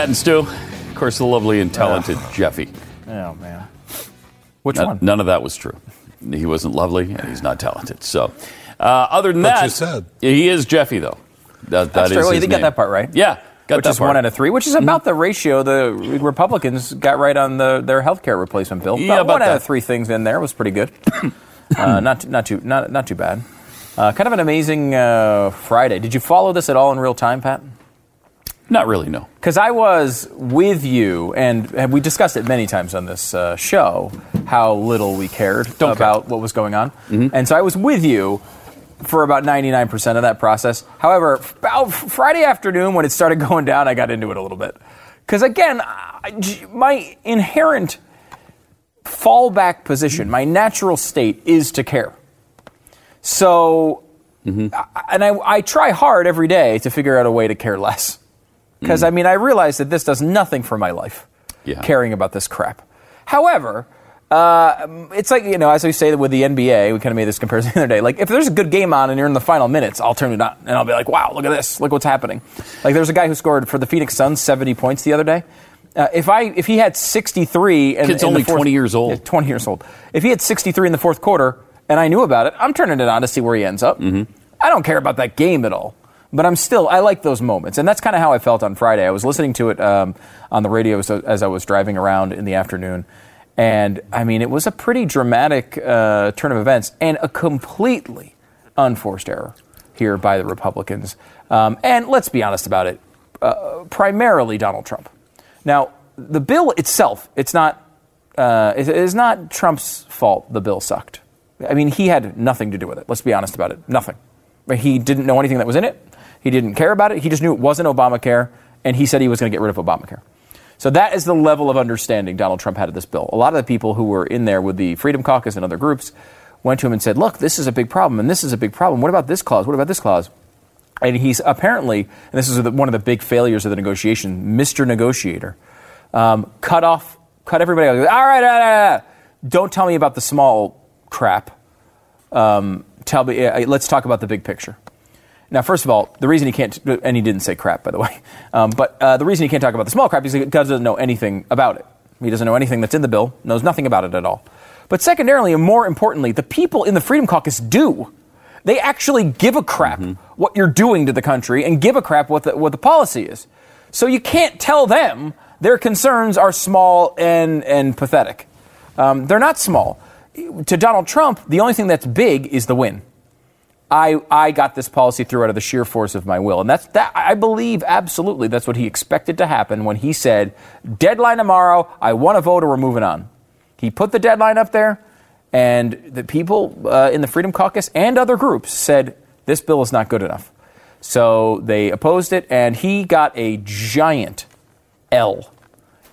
Pat and Stu. Of course, the lovely and talented Jeffy. Oh, man. Which None, one? none of that was true. He wasn't lovely and he's not talented. So, uh, other than But that, you said. he is Jeffy, though. That, That's that true. Well, you his did get that part right. Yeah. Got which that is part. one out of three, which is Mm-hmm. about the ratio the Republicans got right on the their health care replacement bill. Yeah, about one out that. of three things in there was pretty good. uh, not not too not not too bad. Uh, kind of an amazing uh, Friday. Did you follow this at all in real time, Pat? Not really, no. Because I was with you, and we discussed it many times on this uh, show how little we cared Don't care. about what was going on. And so I was with you for about 99% of that process. However, about Friday afternoon when it started going down, I got into it a little bit. Because again, I- my inherent fallback position, my natural state is to care. So, I- and I, I try hard every day to figure out a way to care less. Because, I mean, I realize that this does nothing for my life, Yeah. caring about this crap. However, uh, it's like, you know, as we say with the NBA, we kind of made this comparison the other day. Like, if there's a good game on and you're in the final minutes, I'll turn it on and I'll be like, wow, look at this. Look what's happening. Like, there's a guy who scored for the Phoenix Suns 70 points the other day. Uh, if I if he had 63 and Kid's only 20 years old. 20 years old. If he had 63 in the fourth quarter and I knew about it, I'm turning it on to see where he ends up. Mm-hmm. I don't care about that game at all. But I'm still, I like those moments. And that's kind of how I felt on Friday. I was listening to it um, on the radio as, as I was driving around in the afternoon. And I mean, it was a pretty dramatic uh, turn of events and a completely unforced error here by the Republicans. Um, and let's be honest about it uh, primarily Donald Trump. Now, the bill itself, it's not, uh, it is not Trump's fault the bill sucked. I mean, he had nothing to do with it. Let's be honest about it. Nothing. He didn't know anything that was in it. He didn't care about it. He just knew it wasn't Obamacare, and he said he was going to get rid of Obamacare. So that is the level of understanding Donald Trump had of this bill. A lot of the people who were in there with the Freedom Caucus and other groups went to him and said, "Look, this is a big problem, and this is a big problem. What about this clause? What about this clause?" And he's apparently, and this is one of the big failures of the negotiation, Mr. Negotiator, um, cut off, cut everybody off. All right, all right, all right. don't tell me about the small crap. Um, tell me, uh, let's talk about the big picture. Now, first of all, the reason he can't, and he didn't say crap, by the way, um, but uh, the reason he can't talk about the small crap is because he doesn't know anything about it. He doesn't know anything that's in the bill, knows nothing about it at all. But secondarily, and more importantly, the people in the Freedom Caucus do. They actually give a crap what you're doing to the country and give a crap what the, what the policy is. So you can't tell them their concerns are small and, and pathetic. Um, they're not small. To Donald Trump, the only thing that's big is the win. I, I got this policy through out of the sheer force of my will. And that's that I believe absolutely that's what he expected to happen when he said, deadline tomorrow, I want to vote or we're moving on. He put the deadline up there, and the people uh, in the Freedom Caucus and other groups said, this bill is not good enough. So they opposed it, and he got a giant L.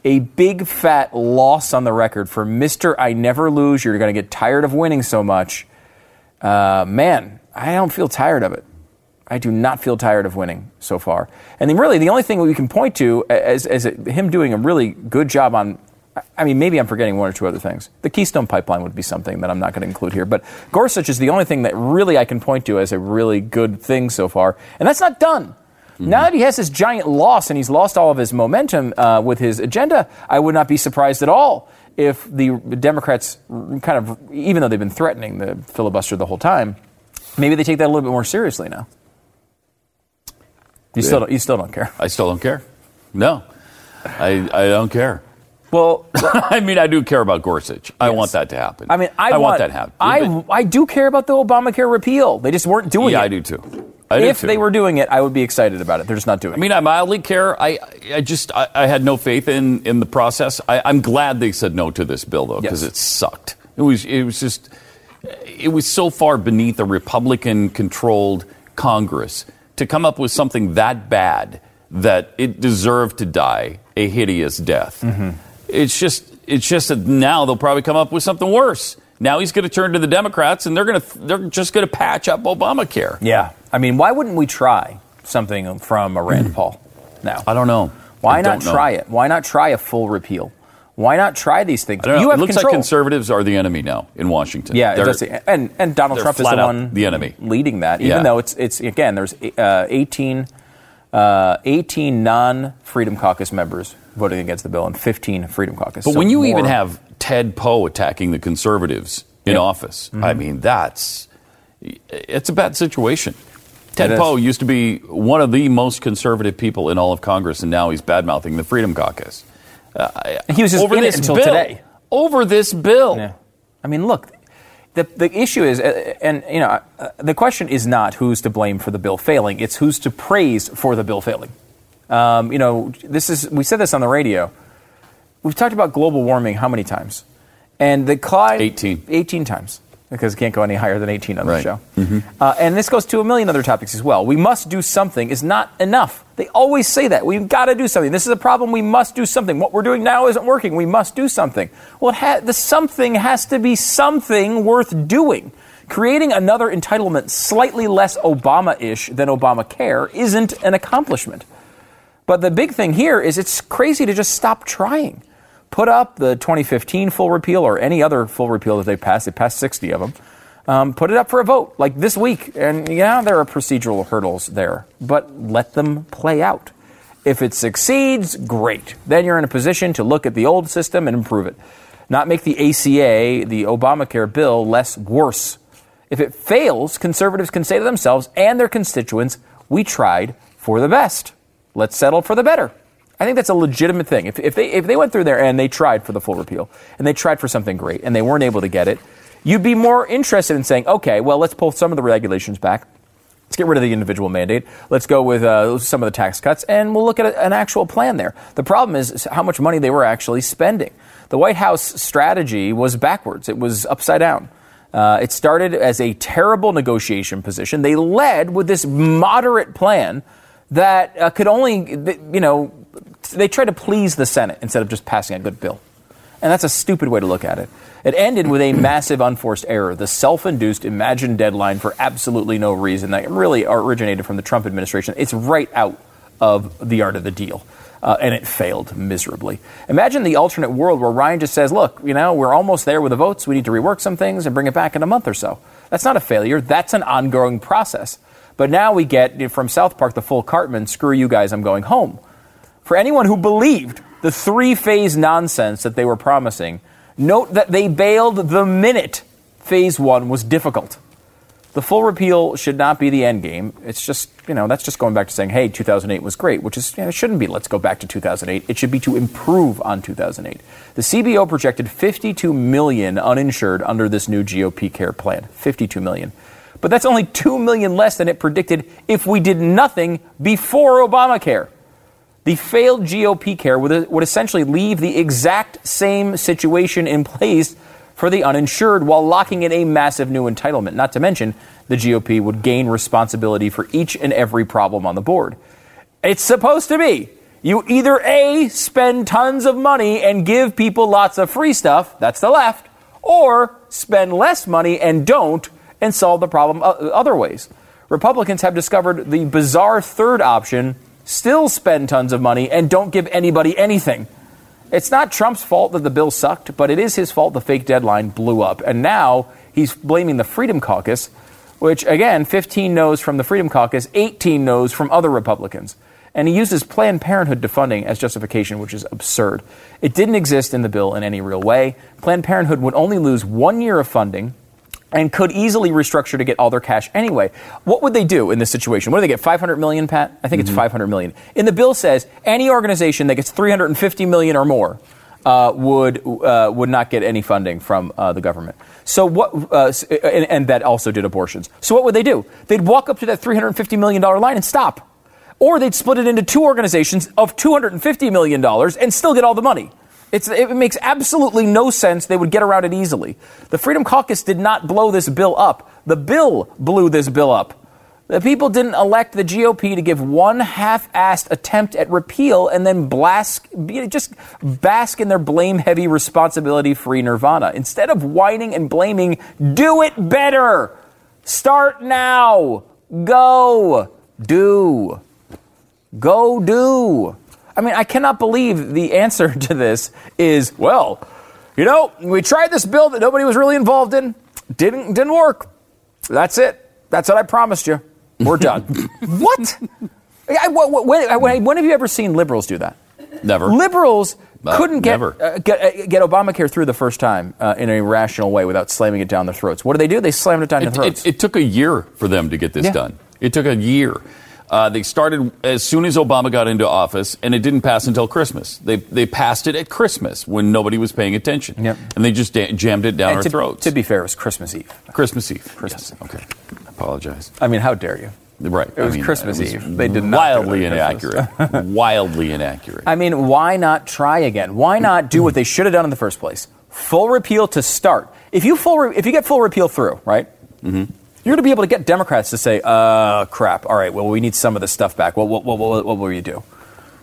A big fat loss on the record for Mr. I never lose. You're going to get tired of winning so much. Uh, man, I don't feel tired of it. I do not feel tired of winning so far. And then, really, the only thing we can point to as, as him doing a really good job on, I mean, maybe I'm forgetting one or two other things. The Keystone Pipeline would be something that I'm not going to include here. But Gorsuch is the only thing that really I can point to as a really good thing so far. And that's not done. Now that he has this giant loss and he's lost all of his momentum uh, with his agenda, I would not be surprised at all if the Democrats kind of, even though they've been threatening the filibuster the whole time, maybe they take that a little bit more seriously now. You still don't, you still don't care. I still don't care. No, I, I don't care. Well, I mean, I do care about Gorsuch. I want that to happen. I mean, I, want, that to happen. I, I do care about the Obamacare repeal. They just weren't doing yeah, it. I do too. I if they were doing it, I would be excited about it. They're just not doing it. I mean, I mildly care. I, I just, I, I had no faith in, in the process. I, I'm glad they said no to this bill, though, because Yes. it sucked. It was, it was just, it was so far beneath a Republican-controlled Congress to come up with something that bad that it deserved to die a hideous death. Mm-hmm. It's just, it's just that now they'll probably come up with something worse. Now he's going to turn to the Democrats, and they're going to, they're just going to patch up Obamacare. Yeah. I mean, why wouldn't we try something from a Rand Paul now? I don't know. Why I not know. try it? Why not try a full repeal? Why not try these things? Know. You have it looks control. like conservatives are the enemy now in Washington. Yeah, it They're- does. And and Donald Trump is the one the enemy. leading that. Even Yeah. though it's it's again, there's uh, 18 uh, 18 non-Freedom Caucus members voting against the bill, and 15 Freedom Caucus. But So when you even have Ted Poe attacking the conservatives in Yeah. office, I Mm-hmm. mean, that's it's a bad situation. Ted Poe used to be one of the most conservative people in all of Congress, and now he's bad mouthing the Freedom Caucus. he was just over in this it until bill. today. Over this bill. Yeah. I mean, look, the, the issue is, uh, and, you know, uh, the question is not who's to blame for the bill failing, it's who's to praise for the bill failing. Um, you know, this is, we said this on the radio. We've talked about global warming how many times? And the climate. 18. 18 times. Because it can't go any higher than 18 on Right. the show. Uh, and this goes to a million other topics as well. We must do something is not enough. They always say that. We've got to do something. This is a problem. We must do something. What we're doing now isn't working. We must do something. Well, ha- the something has to be something worth doing. Creating another entitlement slightly less Obama ish than Obamacare isn't an accomplishment. But the big thing here is it's crazy to just stop trying. Put up the 2015 full repeal or any other full repeal that they passed. They passed 60 of them. Um, put it up for a vote like this week. And yeah, there are procedural hurdles there, but let them play out. If it succeeds, great. Then you're in a position to look at the old system and improve it. Not make the ACA, the Obamacare bill, less worse. If it fails, conservatives can say to themselves and their constituents, we tried for the best. Let's settle for the better. I think that's a legitimate thing. If, if, they, if they went through there and they tried for the full repeal and they tried for something great and they weren't able to get it, you'd be more interested in saying, okay, well, let's pull some of the regulations back. Let's get rid of the individual mandate. Let's go with uh, some of the tax cuts, and we'll look at a, an actual plan there. The problem is how much money they were actually spending. The White House strategy was backwards, it was upside down. Uh, it started as a terrible negotiation position. They led with this moderate plan that uh, could only, you know, they tried to please the Senate instead of just passing a good bill. And that's a stupid way to look at it. It ended with a massive unforced error, the self induced imagined deadline for absolutely no reason that really originated from the Trump administration. It's right out of the art of the deal. Uh, and it failed miserably. Imagine the alternate world where Ryan just says, look, you know, we're almost there with the votes. We need to rework some things and bring it back in a month or so. That's not a failure, that's an ongoing process. But now we get from South Park the full Cartman, screw you guys, I'm going home. For anyone who believed the three phase nonsense that they were promising, note that they bailed the minute phase one was difficult. The full repeal should not be the end game. It's just, you know, that's just going back to saying, hey, 2008 was great, which is, you know, it shouldn't be let's go back to 2008. It should be to improve on 2008. The CBO projected 52 million uninsured under this new GOP care plan. 52 million. But that's only 2 million less than it predicted if we did nothing before Obamacare. The failed GOP care would, would essentially leave the exact same situation in place for the uninsured while locking in a massive new entitlement. Not to mention, the GOP would gain responsibility for each and every problem on the board. It's supposed to be. You either A, spend tons of money and give people lots of free stuff, that's the left, or spend less money and don't and solve the problem other ways. Republicans have discovered the bizarre third option still spend tons of money and don't give anybody anything. It's not Trump's fault that the bill sucked, but it is his fault the fake deadline blew up. And now he's blaming the Freedom Caucus, which, again, 15 no's from the Freedom Caucus, 18 no's from other Republicans. And he uses Planned Parenthood defunding as justification, which is absurd. It didn't exist in the bill in any real way. Planned Parenthood would only lose one year of funding and could easily restructure to get all their cash anyway. What would they do in this situation? What do they get? 500 million, Pat? I think it's 500 million. And the bill says any organization that gets 350 million or more uh, would uh, would not get any funding from uh, the government. So what? Uh, and, and that also did abortions. So what would they do? They'd walk up to that 350 million dollar line and stop, or they'd split it into two organizations of 250 million dollars and still get all the money. It's, it makes absolutely no sense. They would get around it easily. The Freedom Caucus did not blow this bill up. The bill blew this bill up. The people didn't elect the GOP to give one half-assed attempt at repeal and then blast, just bask in their blame-heavy, responsibility-free nirvana. Instead of whining and blaming, do it better. Start now. Go. Do. Go do. I mean, I cannot believe the answer to this is, well, you know, we tried this bill that nobody was really involved in. Didn't didn't work. That's it. That's what I promised you. We're done. what? I, wh- wh- when, when, have you ever seen liberals do that? Never. Liberals Uh, couldn't get, never. uh, get uh, get Obamacare through the first time uh, in a rational way without slamming it down their throats. What do they do? They slammed it down their throats. it, it took a year for them to get this Yeah. done. It took a year. Uh, they started as soon as Obama got into office, and it didn't pass until Christmas. They they passed it at Christmas when nobody was paying attention, Yep. and they just da- jammed it down And our to, throats. to be fair, it was Christmas Eve. Christmas Eve. Christmas Yes. Okay. Apologize. I mean, how dare you? Right. It was I mean, Christmas it was Eve. They did not wildly it on Christmas. inaccurate. wildly inaccurate. I mean, why not try again? Why not do what they should have done in the first place? Full repeal to start. If you full re- if you get full repeal through, right? Mm-hmm. You're going to be able to get Democrats to say, "Uh, crap. All right, well, we need some of this stuff back. What what what, what, what will you do?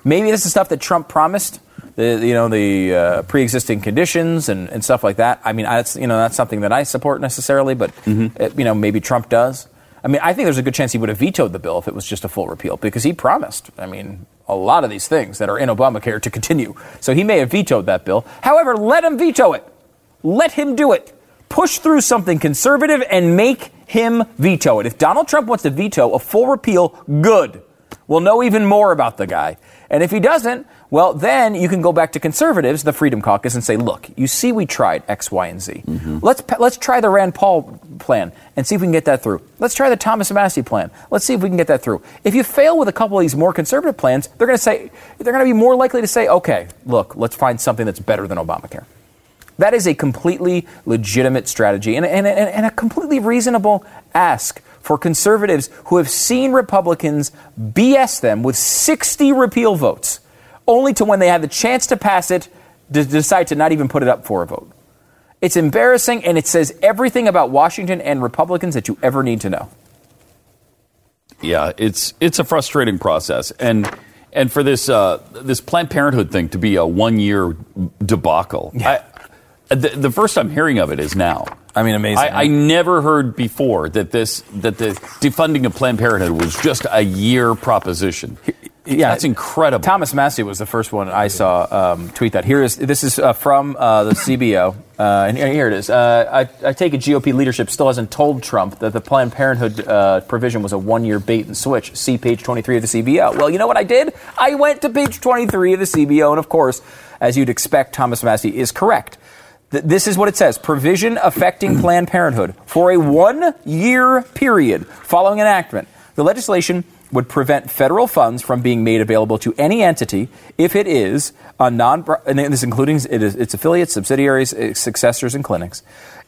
Maybe this is stuff that Trump promised. The you know the uh, pre-existing conditions and, and stuff like that. I mean, that's you know that's something that I support necessarily, but Mm-hmm. uh, you know maybe Trump does. I mean, I think there's a good chance he would have vetoed the bill if it was just a full repeal because he promised. I mean, a lot of these things that are in Obamacare to continue. So he may have vetoed that bill. However, let him veto it. Let him do it. Push through something conservative and make him veto it. If Donald Trump wants to veto a full repeal, good. We'll know even more about the guy. And if he doesn't, well, then you can go back to conservatives, the Freedom Caucus, and say, look, you see, we tried X, Y, and Z. Mm-hmm. Let's, let's try the Rand Paul plan and see if we can get that through. Let's try the Thomas Massie plan. Let's see if we can get that through. If you fail with a couple of these more conservative plans, they're going to say, they're going to be more likely to say, okay, look, let's find something that's better than Obamacare. That is a completely legitimate strategy and, and, and, and a completely reasonable ask for conservatives who have seen Republicans BS them with 60 repeal votes, only to when they had the chance to pass it, to decide to not even put it up for a vote. It's embarrassing and it says everything about Washington and Republicans that you ever need to know. Yeah, it's it's a frustrating process, and and for this uh, this Planned Parenthood thing to be a one year debacle. I, the, the first I'm hearing of it is now. I mean, amazing. I, I never heard before that this that the defunding of Planned Parenthood was just a year proposition. Yeah, that's incredible. Thomas Massie was the first one I saw um, tweet that. Here is this is uh, from uh, the CBO, uh, and here here it is. Uh, I, I take it GOP leadership still hasn't told Trump that the Planned Parenthood uh, provision was a one-year bait and switch. See page 23 of the CBO. Well, you know what I did? I went to page 23 of the CBO, and of course, as you'd expect, Thomas Massie is correct. Th- This is what it says provision affecting Planned Parenthood for a one year period following enactment. The legislation would prevent federal funds from being made available to any entity if it is a non and this including it is, affiliates, subsidiaries, successors, and clinics,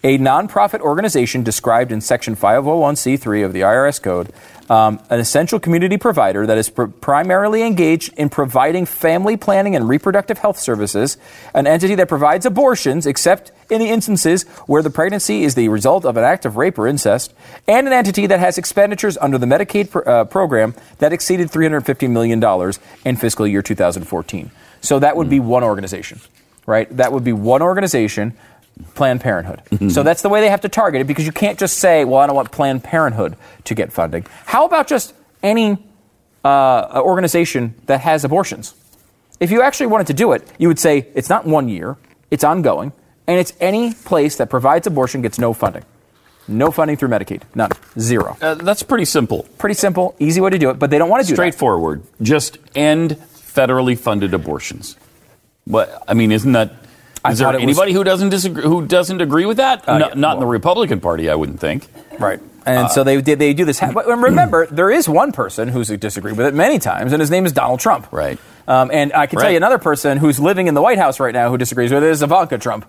a nonprofit organization described in Section 501c3 of the IRS Code, um, an essential community provider that is pr- primarily engaged in providing family planning and reproductive health services, an entity that provides abortions, except in the instances where the pregnancy is the result of an act of rape or incest, and an entity that has expenditures under the Medicaid pr- uh, program that exceeded $350 million in fiscal year 2014. So that would be one organization, right? That would be one organization. Planned Parenthood. So that's the way they have to target it because you can't just say, well, I don't want Planned Parenthood to get funding. How about just any uh, organization that has abortions? If you actually wanted to do it, you would say it's not one year, it's ongoing, and it's any place that provides abortion gets no funding. No funding through Medicaid. None. Zero. Uh, that's pretty simple, Pretty simple, easy way to do it, but they don't want to do it. straightforward. Just end federally funded abortions. But I mean, isn't that? Is there it was- anybody who doesn't disagree who doesn't agree with that? Uh, No- yeah, not in the Republican Party, I wouldn't think. Right. And so they, they, they do this. But remember, there is one person who's disagreed with it many times, and his name is Donald Trump. Right. Um, and I can tell you another person who's living in the White House right now who disagrees with it is Ivanka Trump.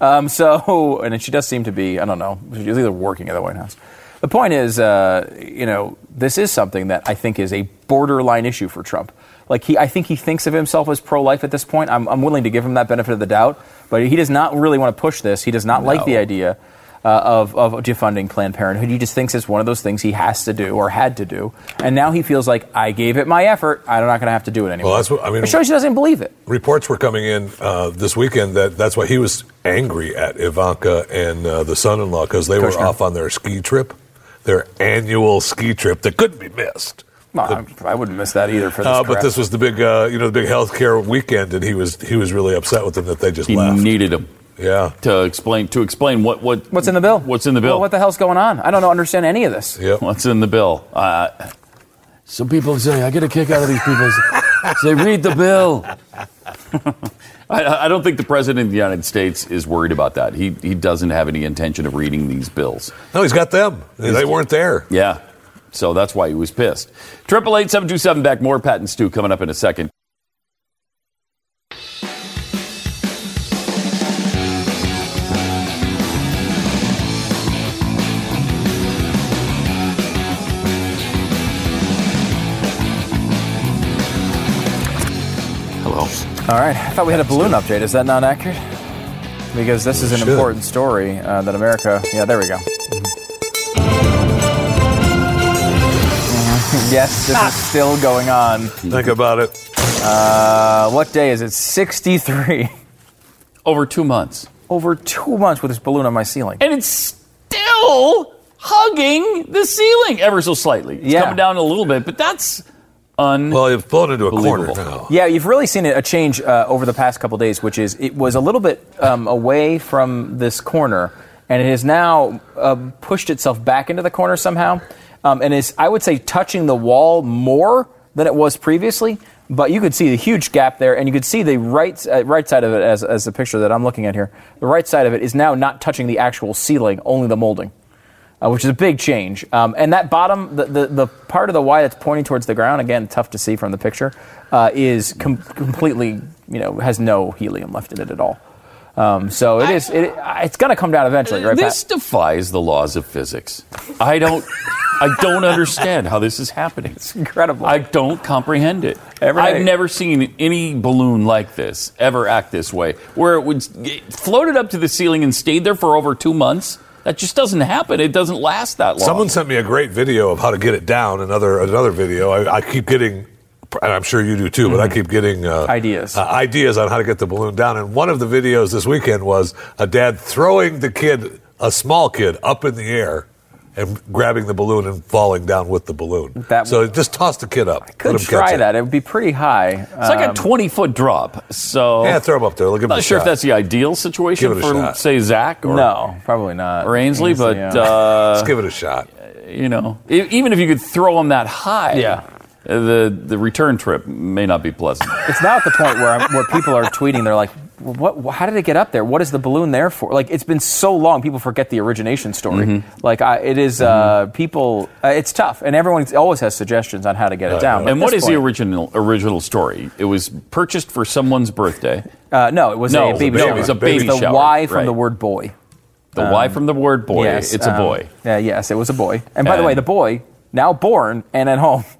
Um, so, and she does seem to be, I don't know, she's either working at the White House. The point is, uh, you know, this is something that I think is a borderline issue for Trump. Like he, I think he thinks of himself as pro-life at this point. I'm, I'm willing to give him that benefit of the doubt, but he does not really want to push this. He does not like the idea uh, of, of defunding Planned Parenthood. He just thinks it's one of those things he has to do or had to do, and now he feels like I gave it my effort. I'm not going to have to do it anymore. Well, that's what- I mean- It shows he doesn't believe it. Reports were coming in uh, this weekend that that's why he was angry at Ivanka and uh, the son-in-law because they were off on their ski trip, their annual ski trip that couldn't be missed. Well, I, I wouldn't miss that either for this. Uh, but this was the big, uh, you know, the big healthcare weekend, and he was he was really upset with them that they just He left. needed him yeah, to explain to explain what what What's in the bill? What's in the bill? Well, what the hell's going on? I don't know, understand any of this. yep. What's in the bill? Uh, Some people say I get a kick out of these people. Say read the bill. I, I don't think the president of the United States is worried about that. He he doesn't have any intention of reading these bills. No, he's got them. They weren't there. Yeah. So that's why he was pissed. Triple eight seven two seven back. More Pat and Stu coming up in a second. Hello. All right. I thought we had a balloon update. Is that not accurate? Because this is an important story uh, that America. Yeah, there we go. yes, this is still going on. Think about it. Uh, what day is it? 63. Over two months. Over two months with this balloon on my ceiling. and it's still hugging the ceiling ever so slightly. It's Yeah. coming down a little bit, but that's un. Well, you've blown into a corner Believable. now. Yeah, you've really seen a change uh, over the past couple days, which is it was a little bit um, away from this corner, and it has now uh, pushed itself back into the corner somehow, um, and is I would say touching the wall more than it was previously. But you could see the huge gap there, and you could see the right uh, right side of it as, as the picture that I'm looking at here. The right side of it is now not touching the actual ceiling, only the molding uh, which is a big change. Um, and that bottom, the, the, the part of the Y that's pointing towards the ground, again, tough to see from the picture, uh, is com- completely, you know, has no helium left in it at all. Um, so it is, it, it's going to come down eventually, right, this Pat? defies the laws of physics. I don't. I don't understand how this is happening. It's incredible. I don't comprehend it. Every I've day. never seen any balloon like this ever act this way, where it would it floated up to the ceiling and stayed there for over two months. That just doesn't happen. It doesn't last that long. Someone sent me a great video of how to get it down. Another another video. I, I keep getting, and I'm sure you do too. But I keep getting uh, Ideas. uh, ideas on how to get the balloon down. And one of the videos this weekend was a dad throwing the kid, a small kid, up in the air. And grabbing the balloon and falling down with the balloon. That- so just toss the kid up. Could Let him try catch that. It would be pretty high. It's like a 20 foot drop. So Yeah, throw him up there. Look at I'm not sure if that's the ideal situation Give it a for, shot. say, Zach or, no, probably not. or Ainsley, but yeah. uh, Let's give it a shot. you know, even if you could throw them that high, Yeah. Uh, the the return trip may not be pleasant. it's now at the point where I'm, where people are tweeting. They're like, "What? How did it get up there? What is the balloon there for?" Like it's been so long, people forget the origination story. Mm-hmm. Like I, it is, uh, people. Uh, it's tough, and everyone always has suggestions on how to get it down. And what is is the original original story? It was purchased for someone's birthday. Uh, no, it was No, a a baby shower. it was a baby the shower, Y from right. the word boy. The Y from the word boy. Yes, it's a um, boy. Yeah, yes, it was a boy. And by the way, the boy now born and at home.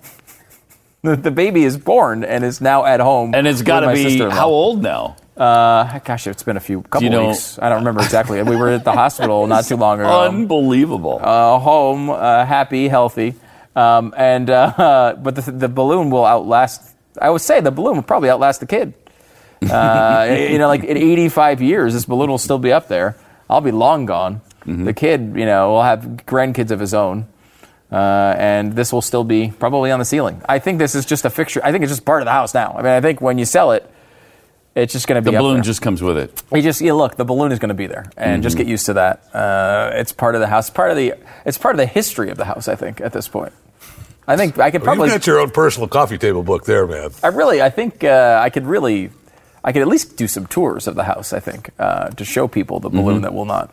the, the baby is born and is now at home. And it's got to be how old now? Uh, gosh, it's been a few couple you know- weeks. I don't remember exactly. we were at the hospital not too long ago. Unbelievable. uh, home, uh, happy, healthy, um, and uh, but the, the balloon will outlast. I would say the balloon will probably outlast the kid. Uh, you know, like in 85 years, this balloon will still be up there. I'll be long gone. Mm-hmm. The kid, you know, will have grandkids of his own. Uh, and this will still be probably on the ceiling. I think this is just a fixture. I think it's just part of the house now. I mean, I think when you sell it, it's just going to the be up balloon there. just comes with it. You just yeah, look, the balloon is going to be there, and just Mm-hmm. get used to that. Uh, it's part of the house. Part of the it's part of the history of the house. I think at this point, I think I could Well, probably. You've got your own personal coffee table book there, man. I really, I think uh, I could really, I could at least do some tours of the house. I think uh, to show people the Mm-hmm. balloon that will not.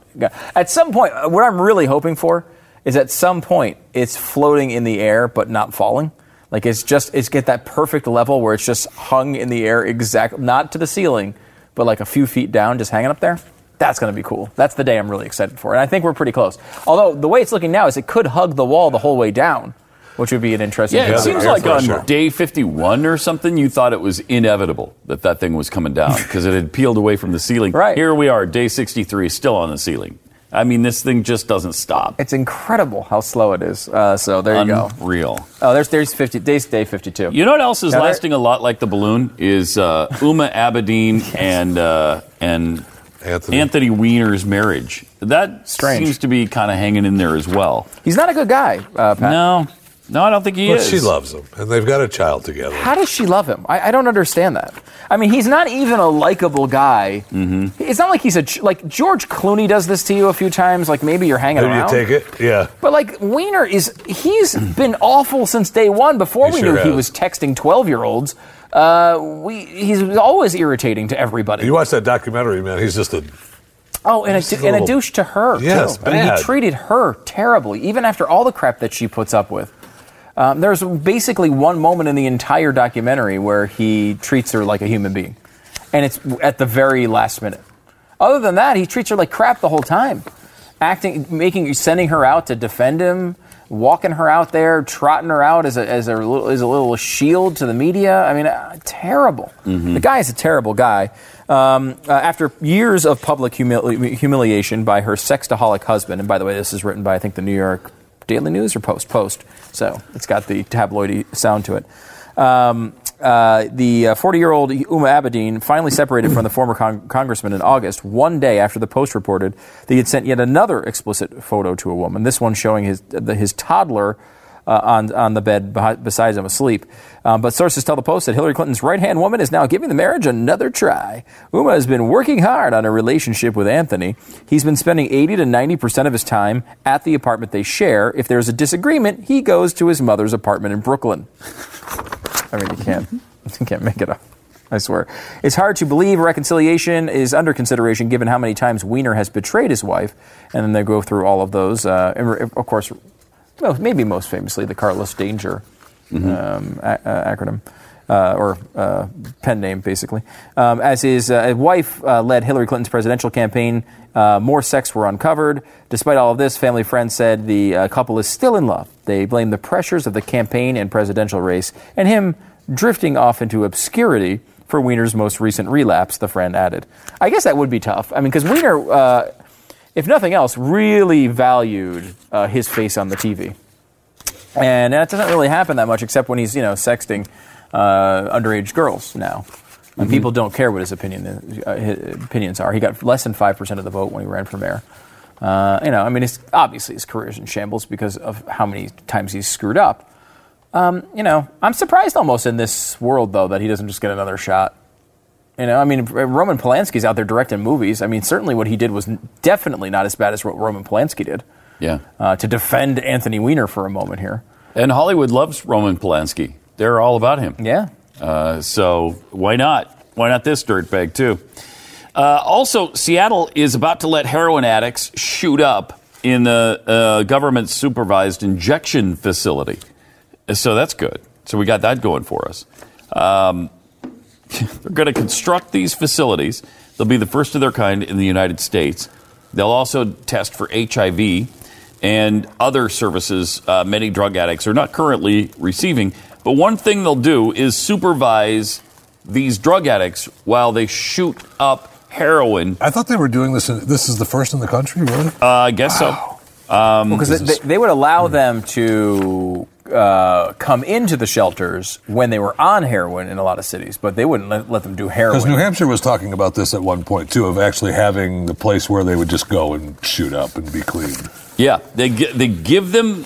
At some point, what I'm really hoping for is at some point it's floating in the air but not falling. Like it's just it's get that perfect level where it's just hung in the air exact, not to the ceiling, but like a few feet down, just hanging up there. That's going to be cool. That's the day I'm really excited for, and I think we're pretty close. Although the way it's looking now is it could hug the wall the whole way down, which would be an interesting. Yeah, it seems like on pressure. day 51 or something, you thought it was inevitable that that thing was coming down because it had peeled away from the ceiling. Right. Here we are, day 63, still on the ceiling. I mean, this thing just doesn't stop. It's incredible how slow it is. Uh, so there you go. Unreal. Oh, there's there's 50 days day 52. You know what else is Now there- lasting a lot like the balloon is uh, Huma Abedin and uh, and Anthony. Anthony Weiner's marriage. That Strange. seems to be kind of hanging in there as well. He's not a good guy, uh, Pat. No, No, I don't think he But is. But she loves him, and they've got a child together. How does she love him? I, I don't understand that. I mean, he's not even a likable guy. Mm-hmm. It's not like he's a like George Clooney does this to you a few times. Like maybe you're hanging Maybe you around. take it? Yeah. But like Weiner is, he's been awful since day one. Before He we sure knew he was texting twelve-year-olds, uh, we he's always irritating to everybody. You watch that documentary, man. He's just a. Oh, and a, Just a and a douche to her Yes, too. I mean, he treated her terribly, even after all the crap that she puts up with. Um, there's basically one moment in the entire documentary where he treats her like a human being, and it's at the very last minute. Other than that, he treats her like crap the whole time, acting, making, sending her out to defend him, walking her out there, trotting her out as a as a little, as a little shield to the media. I mean, uh, terrible. The guy is a terrible guy. Um, uh, after years of public humili- humiliation by her sexaholic husband, and by the way, this is written by I think the New York Daily News or Post Post, so it's got the tabloidy sound to it. Um, uh, the 40 year old Huma Abedin finally separated from the former con- congressman in August, one day after the Post reported that he had sent yet another explicit photo to a woman, this one showing his, the, his toddler uh, on, on the bed beside him asleep. Um, but sources tell the Post that Hillary Clinton's right hand woman is now giving the marriage another try. Huma has been working hard on a relationship with Anthony. He's been spending 80 to 90% of his time at the apartment they share. If there's a disagreement, he goes to his mother's apartment in Brooklyn. I mean, you can't, you can't make it up. I swear. It's hard to believe reconciliation is under consideration given how many times Weiner has betrayed his wife. And then they go through all of those. Uh, and of course, well, maybe most famously, the Carlos Danger um, a- uh, acronym. Uh, or uh, pen name, basically. Um, as his uh, wife uh, led Hillary Clinton's presidential campaign, uh, more sex were uncovered. Despite all of this, family friends said the uh, couple is still in love. They blame the pressures of the campaign and presidential race and him drifting off into obscurity for Weiner's most recent relapse, the friend added. I guess that would be tough. I mean, because Wiener, uh, if nothing else, really valued uh, his face on the TV. And that doesn't really happen that much except when he's, you know, sexting uh, underage girls now. And people don't care what his, opinion uh, his opinions are. He got less than 5% of the vote when he ran for mayor. Uh, you know, I mean, it's, obviously his career is in shambles because of how many times he's screwed up. Um, you know, I'm surprised almost in this world, though, that he doesn't just get another shot. You know, I mean, Roman Polanski's out there directing movies. I mean, certainly what he did was definitely not as bad as what Roman Polanski did. Yeah. Uh, to defend Anthony Weiner for a moment here. And Hollywood loves Roman Polanski. They're all about him. Yeah. Uh, so why not? Why not this dirtbag too? Uh, also, Seattle is about to let heroin addicts shoot up in the uh, government supervised injection facility. So that's good. So we got that going for us. Um, they're going to construct these facilities. They'll be the first of their kind in the United States. They'll also test for HIV and other services uh, many drug addicts are not currently receiving. But one thing they'll do is supervise these drug addicts while they shoot up heroin. I thought they were doing this. In, this is the first in the country, really. Uh, I guess so. Because they, they would allow them to uh, come into the shelters when they were on heroin in a lot of cities, but they wouldn't let, let them do heroin. Because New. Hampshire was talking about this at one point too, of actually having the place where they would just go and shoot up and be clean. Yeah, they they give them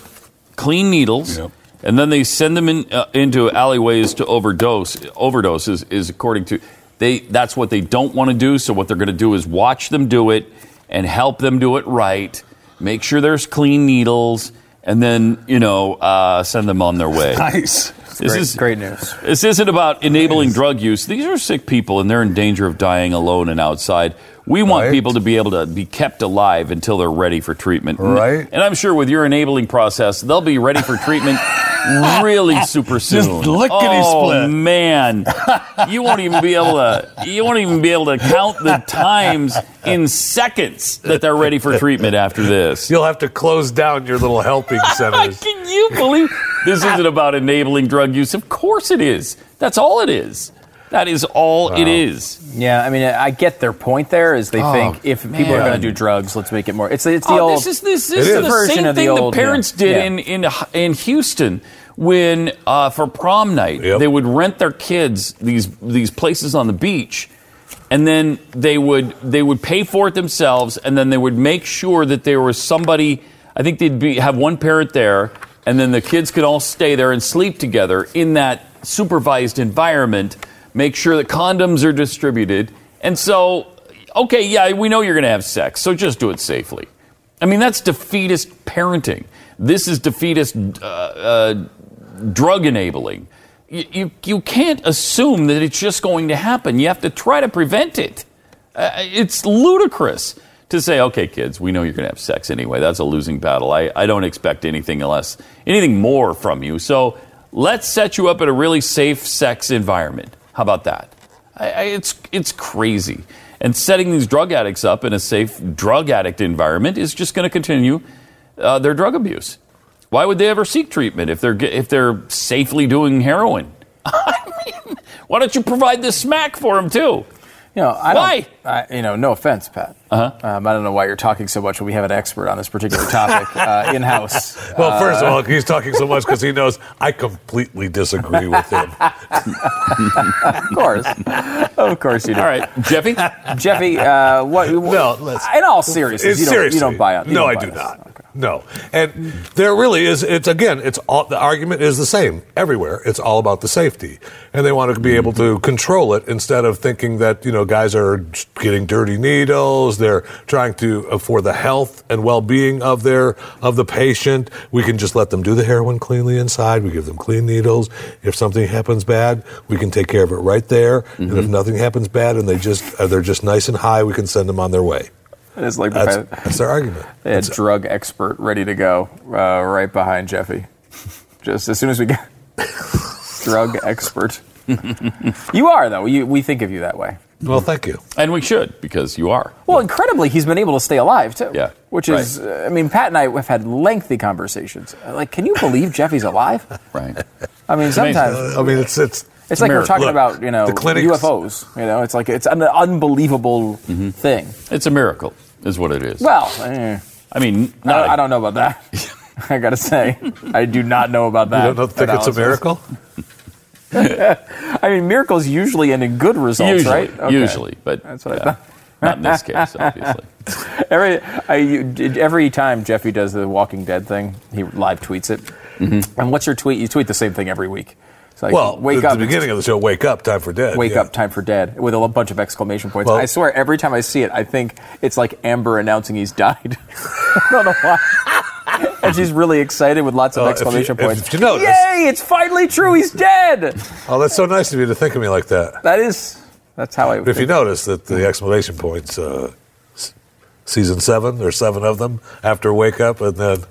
clean needles, Yep. and then they send them in, uh, into alleyways to overdose. Overdose is, is according to they. That's what they don't want to do. So what they're going to do is watch them do it and help them do it right. Make sure there's clean needles, and then you know uh, send them on their way. Nice. This Great, is great news. this isn't about enabling drug use. These are sick people, and they're in danger of dying alone and outside. We want Right. people to be able to be kept alive until they're ready for treatment. Right. And I'm sure with your enabling process, they'll be ready for treatment really super soon. Just lickety oh, split. man, you won't even be able to. You won't even be able to count the times in seconds that they're ready for treatment after this. You'll have to close down your little helping centers. Can you believe this isn't about enabling drug use? Of course it is. That's all it is. That is all it is. Yeah, I mean, I get their point there. Is they think if people are going to do drugs, let's make it more. It's it's the Oh, old. this is this, this is is. the Version same of the thing the, old, parents yeah. did Yeah. in in in Houston when uh, for prom night Yep. they would rent their kids these these places on the beach, and then they would they would pay for it themselves, and then they would make sure that there was somebody. I think they'd be have one parent there and then the kids could all stay there and sleep together in that supervised environment. Make sure that condoms are distributed, and so okay, yeah, we know you're going to have sex, so just do it safely. I mean, that's defeatist parenting. This is defeatist uh, uh, drug enabling. You, you, you can't assume that it's just going to happen. You have to try to prevent it. Uh, it's ludicrous to say, okay, kids, we know you're going to have sex anyway. That's a losing battle. I, I don't expect anything less, anything more from you. So let's set you up in a really safe sex environment. How about that? I, I, it's, it's crazy. And setting these drug addicts up in a safe drug addict environment is just going to continue uh, their drug abuse. Why would they ever seek treatment if they're if they're safely doing heroin? I mean, why don't you provide the smack for them too? You know, I Why? I, you know, no offense, Pat. Uh-huh. Um, I don't know why you're talking so much when we have an expert on this particular topic uh, in house. Well, first of all, he's talking so much because he knows I completely disagree with him. Of course, of course you do. All right, Jeffy. Jeffy. Uh, what? No, let's- in all seriousness, you don't, seriously, you don't buy it. no, don't I do this. not. Okay. No, and there really is. It's again, it's all the argument is the same everywhere. It's all about the safety, and they want to be able to control it instead of thinking that you know guys are getting dirty needles. They're trying to uh, for the health and well-being of their of the patient. We can just let them do the heroin cleanly inside. We give them clean needles. If something happens bad, we can take care of it right there. And if nothing happens bad and they just uh, they're just nice and high, we can send them on their way. It's like That's, the, that's their argument. they had drug expert ready to go uh, right behind Jeffy. Just as soon as we get drug expert. you are though. You, we think of you that way. Well, thank you. And we should because you are. Well, incredibly, he's been able to stay alive too. Yeah, Which is, uh, I mean, Pat and I have had lengthy conversations. Like, can you believe Jeffy's alive? Right. I mean, sometimes I mean, it's it's it's like we're talking Look, about, you know, the clinics- UFOs. You know, it's like it's an unbelievable Mm-hmm. thing. It's a miracle, is what it is. Well, eh, I mean, I, not I don't know about that. I gotta say, I do not know about that. You don't know, think it's a miracle? I mean, miracles usually end in good results, usually, right? Okay. usually, but That's what I thought. not in this case, obviously. Every I, you, every time Jeffy does the Walking Dead thing, he live tweets it. Mm-hmm. And what's your tweet? You tweet the same thing every week. It's like, Well, wake at up, the beginning of the show, wake up, time for dead. wake yeah. up, time for dead, with a bunch of exclamation points. Well- I swear, every time I see it, I think it's like Amber announcing he's died. I don't know why. And she's really excited with lots of Uh, if you- exclamation if points. you notice- Yay! It's finally true. He's dead. Oh, that's so nice of you to think of me like that. That is. That's how I. But if you notice that the exclamation points, uh, s- season seven, there's seven of them after wake up, and then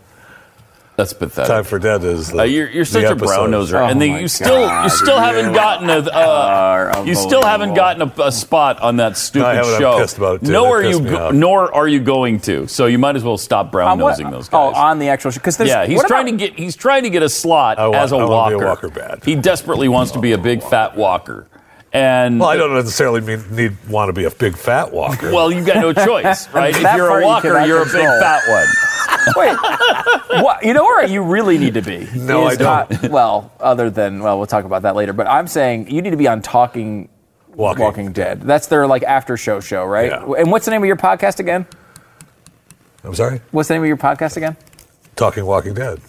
That's pathetic. time for dead is. The, Uh, you're, you're such the a brown noser, Oh and then you still you still haven't gotten a uh, are you still haven't gotten a, a spot on that stupid I haven't. I'm show. pissed about it, too. Nor That are you go- nor are you going to. So you might as well stop brown nosing those guys. Oh, on the actual show. Because yeah, he's trying to get he's trying to get a slot I want- as a I wanna be walker. a walker bad. He desperately wants to be a big fat walker, and Well, I don't necessarily mean need want to be a big fat walker. Well, you've got no choice, right? if you're a walker, cannot you're a big fat one. Wait, what? You know where you really need to be? No, is I don't. on- well, other than well, we'll talk about that later. But I'm saying you need to be on Talking Walking. Dead. That's their like after show show, right? Yeah. And what's the name of your podcast again? I'm sorry. What's the name of your podcast again? Talking Walking Dead.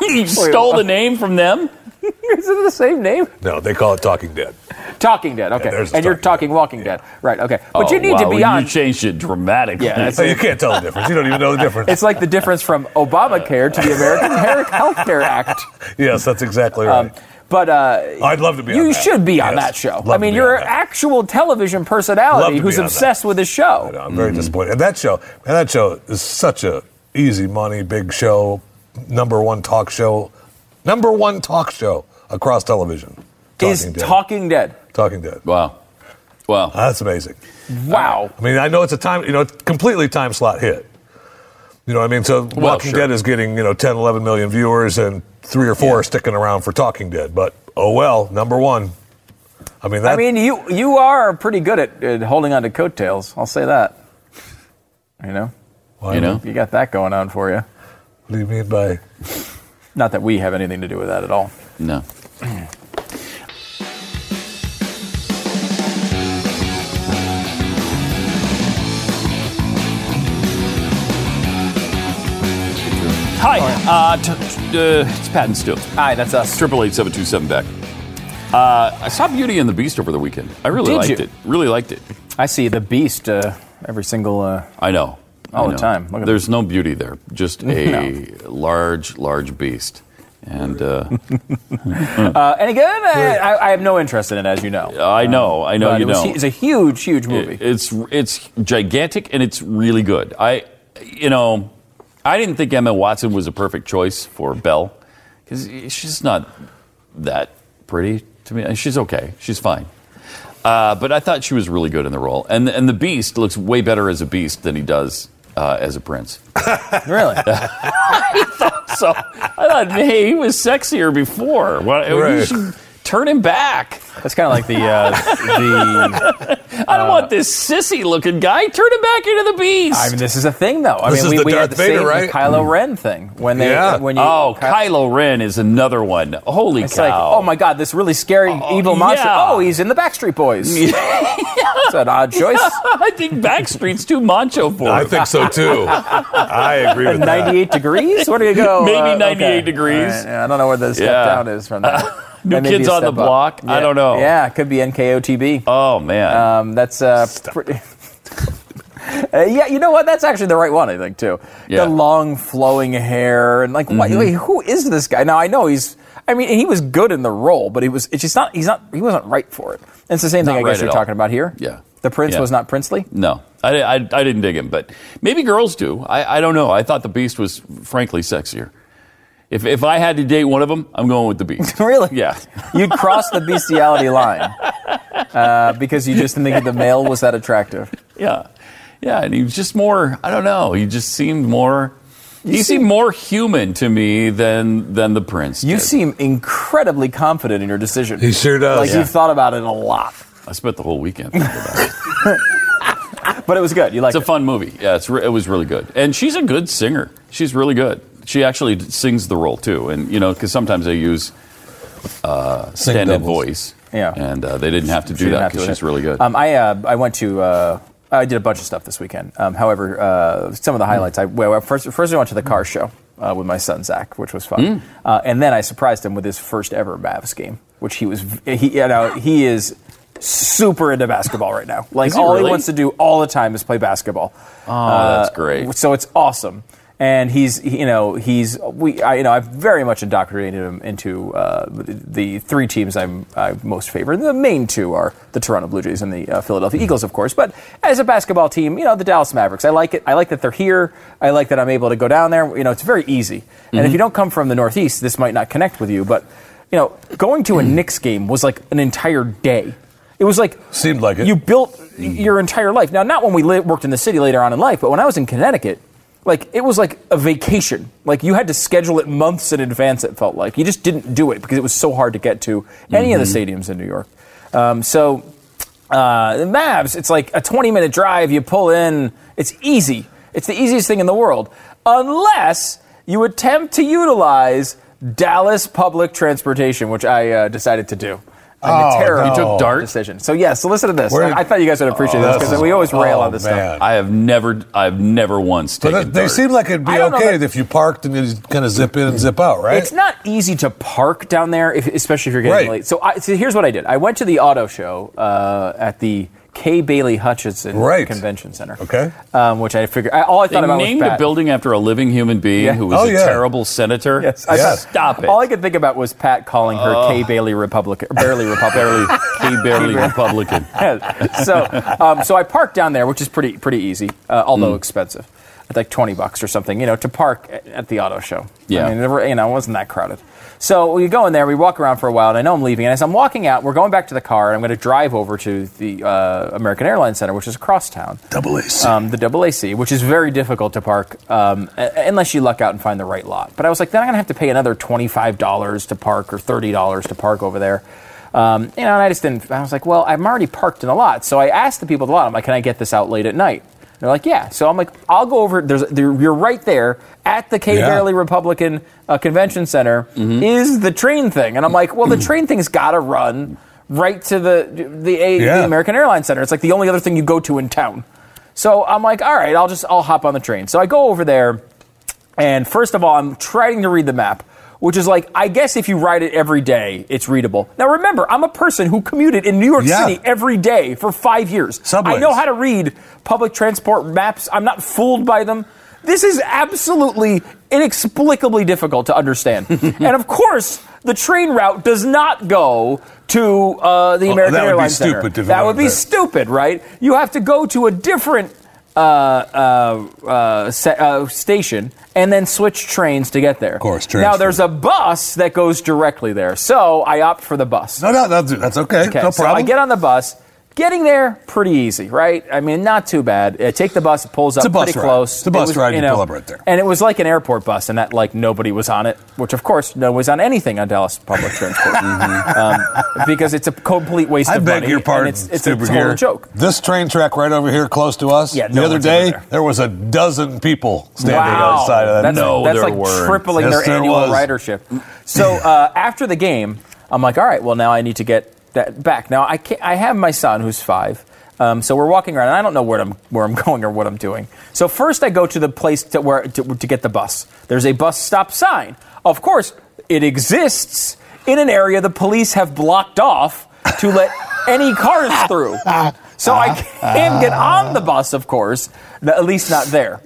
you stole the name from them. Is it the same name? No, they call it Talking Dead. Talking Dead. Okay, there's the and you're Talking talking Walking Dead, right? Okay, but Oh, you need to be well, on. You changed it dramatically. Yeah, So you can't tell the difference. You don't even know the difference. It's like the difference from Obamacare to the American Health Care Act. yes, that's exactly right. Um, but uh, I'd love to be. you on that. You should be on Yes, that show. love I to mean, be you're on an that. actual television Love personality to who's on obsessed with this show. I'm very disappointed. And that show, and that show is such a easy money, big show, number one talk show, number one talk show across television. Is Talking Dead. Talking Dead. Talking Dead. Wow. Wow. That's amazing. Wow. I mean, I know it's a time, you know, completely time slot hit. You know what I mean? So Walking sure. Dead is getting, you know, 10, 11 million viewers and three or four are sticking around for Talking Dead. But oh well, number one. I mean, that, I mean, you you are pretty good at, at holding on to coattails. I'll say that. You know, you know? you got that going on for you. what do you mean by Not that we have anything to do with that at all. No. Hi, uh, t- t- uh, it's Pat and Stu. Hi, that's us. Triple eight seven two seven back. Uh, I saw Beauty and the Beast over the weekend. I really Did liked you? it. Really liked it. I see the Beast uh, every single. Uh, I know. All the time. Look at There's no beauty there. Just a No. large, large beast. And uh, uh, any good? I, I, I have no interest in it, as you know. I know, I know But you it was, know. It's a huge, huge movie. It- it's it's gigantic and it's really good. I, you know, I didn't think Emma Watson was a perfect choice for Belle because she's not that pretty to me. She's okay. She's fine. Uh, but I thought she was really good in the role, and and the Beast looks way better as a Beast than he does uh, as a prince. really? I thought so I thought, hey, he was sexier before. Well, you Right. should turn him back. That's kind of like the uh, the. I don't want this sissy looking guy. Turn him back into the Beast. I mean, this is a thing, though. I This mean, is we, the we had Darth the Vader, same right? the Kylo Ren thing when they Yeah. when you Oh, Ky- Kylo Ren is another one. Holy It's cow! like, oh my god, this really scary evil monster. yeah. Oh, he's in the Backstreet Boys. It's an odd choice. I think Backstreet's too macho for I think so too. I agree with that. 98 degrees? Where do you go? Maybe 98 okay. degrees. All right. Yeah, I don't know where the step Yeah. down is from that. New Kids on the up. Block? I don't know. Yeah, it could be NKOTB. Oh man, Um, that's uh, pretty. Uh, yeah, you know what? That's actually the right one, I think, too. Yeah. The long flowing hair and like, wait, wait, who is this guy? Now I know he's. I mean, he was good in the role, but he was. It's just not. He's not. He wasn't right for it. And it's the same thing Not I right guess you're all. talking about here. Yeah. The prince Yeah. was not princely. no, I, I, I didn't dig him, but maybe girls do. I, I don't know. I thought the Beast was frankly sexier. If if I had to date one of them, I'm going with the Beast. really? Yeah. You'd cross the bestiality line uh, because you just didn't think the male was that attractive. Yeah, yeah, and he was just more. I don't know. He just seemed more. He seemed more human to me than than the prince. You did. seem incredibly confident in your decision. He sure does. like Yeah. you've thought about it a lot, I spent the whole weekend thinking about it. but it was good. You liked It's a fun movie. Yeah, it's re- it was really good, and she's a good singer. She's really good. She actually sings the role too, and you know, because sometimes they use uh, doubles. voice. Yeah. and uh, they didn't have to do didn't that because she's really good. Um, I uh, I went to. Uh, I did a bunch of stuff this weekend. Um, however, uh, some of the highlights. I well, first first I went to the car show uh, with my son Zach, which was fun, Mm. uh, and then I surprised him with his first ever Mavs game, which he was he you know he is super into basketball right now. Like he all he wants to do all the time is play basketball. oh, that's great. So it's awesome. And he's, you know, he's, we, I, you know, I've very much indoctrinated him into uh, the, three teams I'm, I most favor. The main two are the Toronto Blue Jays and the uh, Philadelphia Eagles, of course. But as a basketball team, you know, the Dallas Mavericks. I like it. I like that they're here. I like that I'm able to go down there. You know, it's very easy. And if you don't come from the Northeast, this might not connect with you. But, you know, going to a Knicks game was like an entire day. It was like Seemed like it. You built your entire life. Now, not when we li- worked in the city later on in life, but when I was in Connecticut, like it was like a vacation. Like you had to schedule it months in advance. It felt like you just didn't do it because it was so hard to get to any of the stadiums in New York. Um, so uh, the Mavs, it's like a 20 minute drive. You pull in. It's easy. It's the easiest thing in the world, unless you attempt to utilize Dallas public transportation, which I uh, decided to do. Like Oh, a terrible You took Dart? decision. So yeah, so listen to this. Where- I, I thought you guys would appreciate this because we always rail oh, on this man. stuff. I have never, I've never once But taken. they dart. seem like it'd be I don't know okay that- if you parked and you kind of zip in and zip out, right? It's not easy to park down there, if, especially if you're getting Right. late. So, I, so here's what I did. I went to the auto show uh, at the Kay Bailey Hutchison Right. Convention Center. Okay. Um, which I figured, I, all I They thought about named was a building after a living human being Yeah. who was Oh, a yeah. terrible senator. Yes, I Yeah. thought- Stop it. All I could think about was Pat calling her Kay Bailey Republican, barely Republican. He barely Republican. so, um, so I parked down there, which is pretty pretty easy, uh, although Mm. expensive. It's like twenty bucks or something, you know, to park at, at the auto show. Yeah. I mean, never, you know, it wasn't that crowded. So we go in there, we walk around for a while, and I know I'm leaving. And as I'm walking out, we're going back to the car, and I'm going to drive over to the uh, American Airlines Center, which is across town. Double AC. Um, the AAC, which is very difficult to park um, a- unless you luck out and find the right lot. But I was like, then I'm going to have to pay another $25 to park or $30 to park over there. Um, you know, and I just didn't. I was like, well, I'm already parked in a lot. So I asked the people at the lot, I'm like, can I get this out late at night? They're like, yeah. So I'm like, I'll go over. There's, there, you're right there at the Kay Yeah. Republican uh, Convention Center. Is the train thing? And I'm like, well, the train thing's got to run right to the the, a, Yeah. the American Airlines Center. It's like the only other thing you go to in town. So I'm like, all right, I'll just I'll hop on the train. So I go over there, And first of all, I'm trying to read the map, which is like, I guess if you ride it every day, it's readable. Now remember, I'm a person who commuted in New York Yeah. City every day for five years. Subways. I know how to read public transport maps. I'm not fooled by them. This is absolutely inexplicably difficult to understand. and of course, the train route does not go to uh, the Oh, American that would be Airlines stupid Center. if it That would be there. stupid, right? You have to go to a different uh, uh, uh, uh, station and then switch trains to get there. Of course, Now there's a bus that goes directly there, so I opt for the bus. No, no, that's, that's okay. Okay, no so problem. I get on the bus. Getting there, pretty easy, right? I mean, not too bad. Uh, take the bus, it pulls up It's a bus pretty ride. close. It's a bus It ride, you pull up right there. And it was like an airport bus, and that like nobody was on it, which of course no one's on anything on Dallas public transport, um, because it's a complete waste I of beg your pardon, It's, it's a total joke. This train track right over here, close to us. Yeah, the other day there. there was a dozen people standing Wow. outside of that. That's, No, that's there like weren't. tripling Yes, their annual was. ridership. So uh, after the game, I'm like, all right, well now I need to get that back. Now I can't, I have my son who's five. Um, so we're walking around, and I don't know where I'm where I'm going or what I'm doing. So first, I go to the place to where to, to get the bus. There's a bus stop sign. Of course, it exists in an area the police have blocked off to let any cars through. So I can't get on the bus, of course, at least not there.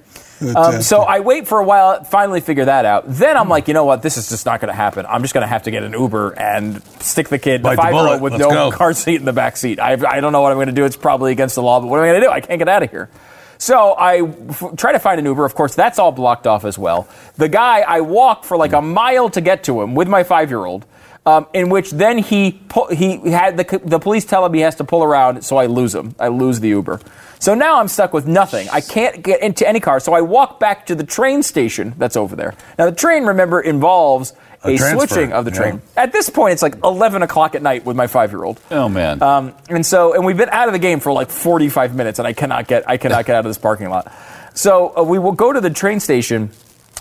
Um, so I wait for a while, finally figure that out. Then I'm like, you know what? This is just not going to happen. I'm just going to have to get an Uber and stick the kid, Bite the the five year old, with Let's no go. car seat in the back seat. I, I don't know what I'm going to do. It's probably against the law, but what am I going to do? I can't get out of here. So I f- try to find an Uber. Of course, that's all blocked off as well. The guy, I walk for like a mile to get to him with my five year old. Um, in which then he pu- he had the, the police tell him he has to pull around, so I lose him. I lose the Uber. So now I'm stuck with nothing. I can't get into any car, so I walk back to the train station that's over there. Now the train, remember, involves A a, switching of the yeah. train. At this point, it's like 11 o'clock at night with my five year old. Oh man. Um, and so, and we've been out of the game for like 45 minutes, and I cannot get, I cannot get out of this parking lot. So uh, we will go to the train station,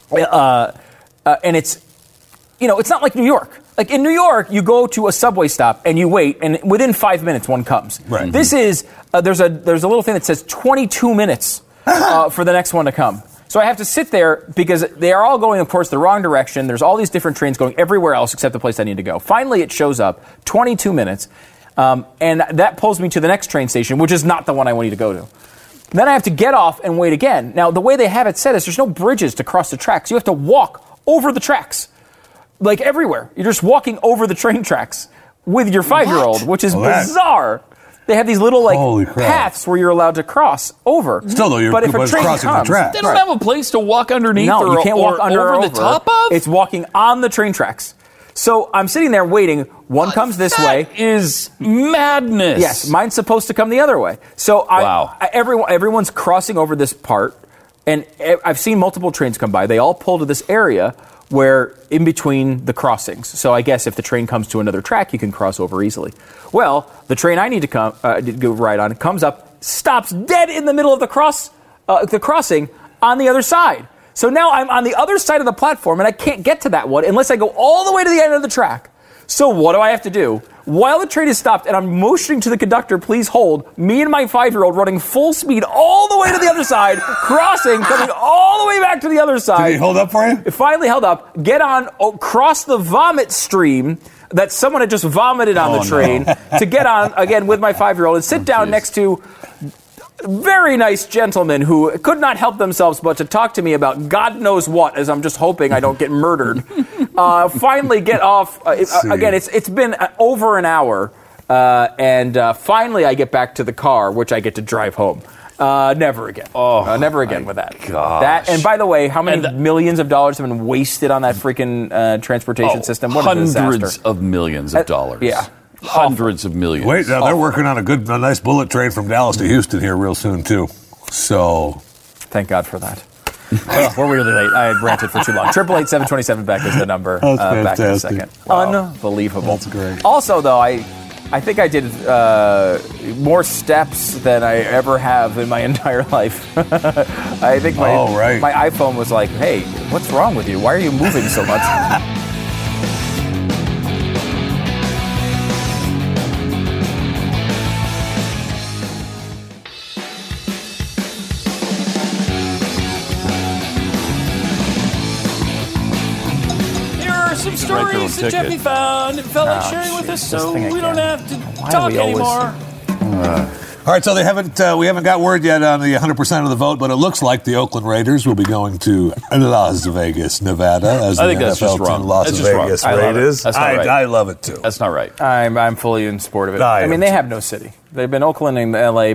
uh, uh, and it's, you know, it's not like New York. Like in New York, you go to a subway stop and you wait, and within five minutes, one comes. Right. This is uh, there's a there's a little thing that says 22 minutes uh, for the next one to come. So I have to sit there because they are all going, of course, the wrong direction. There's all these different trains going everywhere else except the place I need to go. Finally, it shows up, 22 minutes, um, and that pulls me to the next train station, which is not the one I need to go to. Then I have to get off and wait again. Now, the way they have it set is there's no bridges to cross the tracks. You have to walk over the tracks, like everywhere. You're just walking over the train tracks with your five year old, which is oh, Well, that- bizarre. They have these little Holy like crap. paths where you're allowed to cross over. Still, though, you're- but if but a train crossing the comes, track. they don't Right. have a place to walk underneath no, or, you can't or walk under over or the top of. It's walking on the train tracks. So I'm sitting there waiting. One comes this way. That is madness. Yes, mine's supposed to come the other way. So I, Wow. I, everyone, everyone's crossing over this part, and e- I've seen multiple trains come by. They all pull to this area where in between the crossings. So I guess if the train comes to another track, you can cross over easily. Well, the train I need to come uh, to go ride on comes up, stops dead in the middle of the cross, uh, the crossing on the other side. So now I'm on the other side of the platform, and I can't get to that one unless I go all the way to the end of the track. So what do I have to do? While the train is stopped and I'm motioning to the conductor, please hold, me and my five-year-old running full speed all the way to the other side, crossing, coming all the way back to the other side. Did he hold up for you? It finally held up. Get on, oh, cross the vomit stream that someone had just vomited on Oh, the train to get on again with my five-year-old and sit oh, down jeez. next to very nice gentlemen who could not help themselves but to talk to me about God knows what, as I'm just hoping I don't get murdered. uh, finally, get off. Uh, it- uh, again, it's it's been uh, over an hour, uh, and uh, finally I get back to the car, which I get to drive home. Uh, never again. Oh, uh, never again with that. gosh. That and by the way, how many And- millions of dollars have been wasted on that freaking uh, transportation Oh, system? What a hundreds disaster. of millions of Uh, dollars. yeah. Hundreds of millions. Wait, now they're working on a good, a nice bullet train from Dallas to Houston here real soon too. So Thank God for that. Well, we're really late. I had ranted for too long. Triple eight seven twenty seven back is the number. That's uh, back in a fantastic. second. Unbelievable. That's great. Also, though, I I think I did uh, more steps than I ever have in my entire life. I think my Oh, right. my iPhone was like, "Hey, what's wrong with you? Why are you moving so much?" write their stories that ticket. Jeffy found and felt like Ah, sharing Oh, with us, so thing we don't have to Why talk we always- anymore. All right, so they haven't uh, we haven't got word yet on the 100 percent of the vote, but it looks like the Oakland Raiders will be going to Las Vegas, Nevada, as I the think that's NFL just wrong. Las That's just wrong. Vegas I love. Raiders. That's not I, right. I love it too. That's not right. I'm, I'm fully in support of it. I I, mean, they too. have no city. They've been Oakland and LA.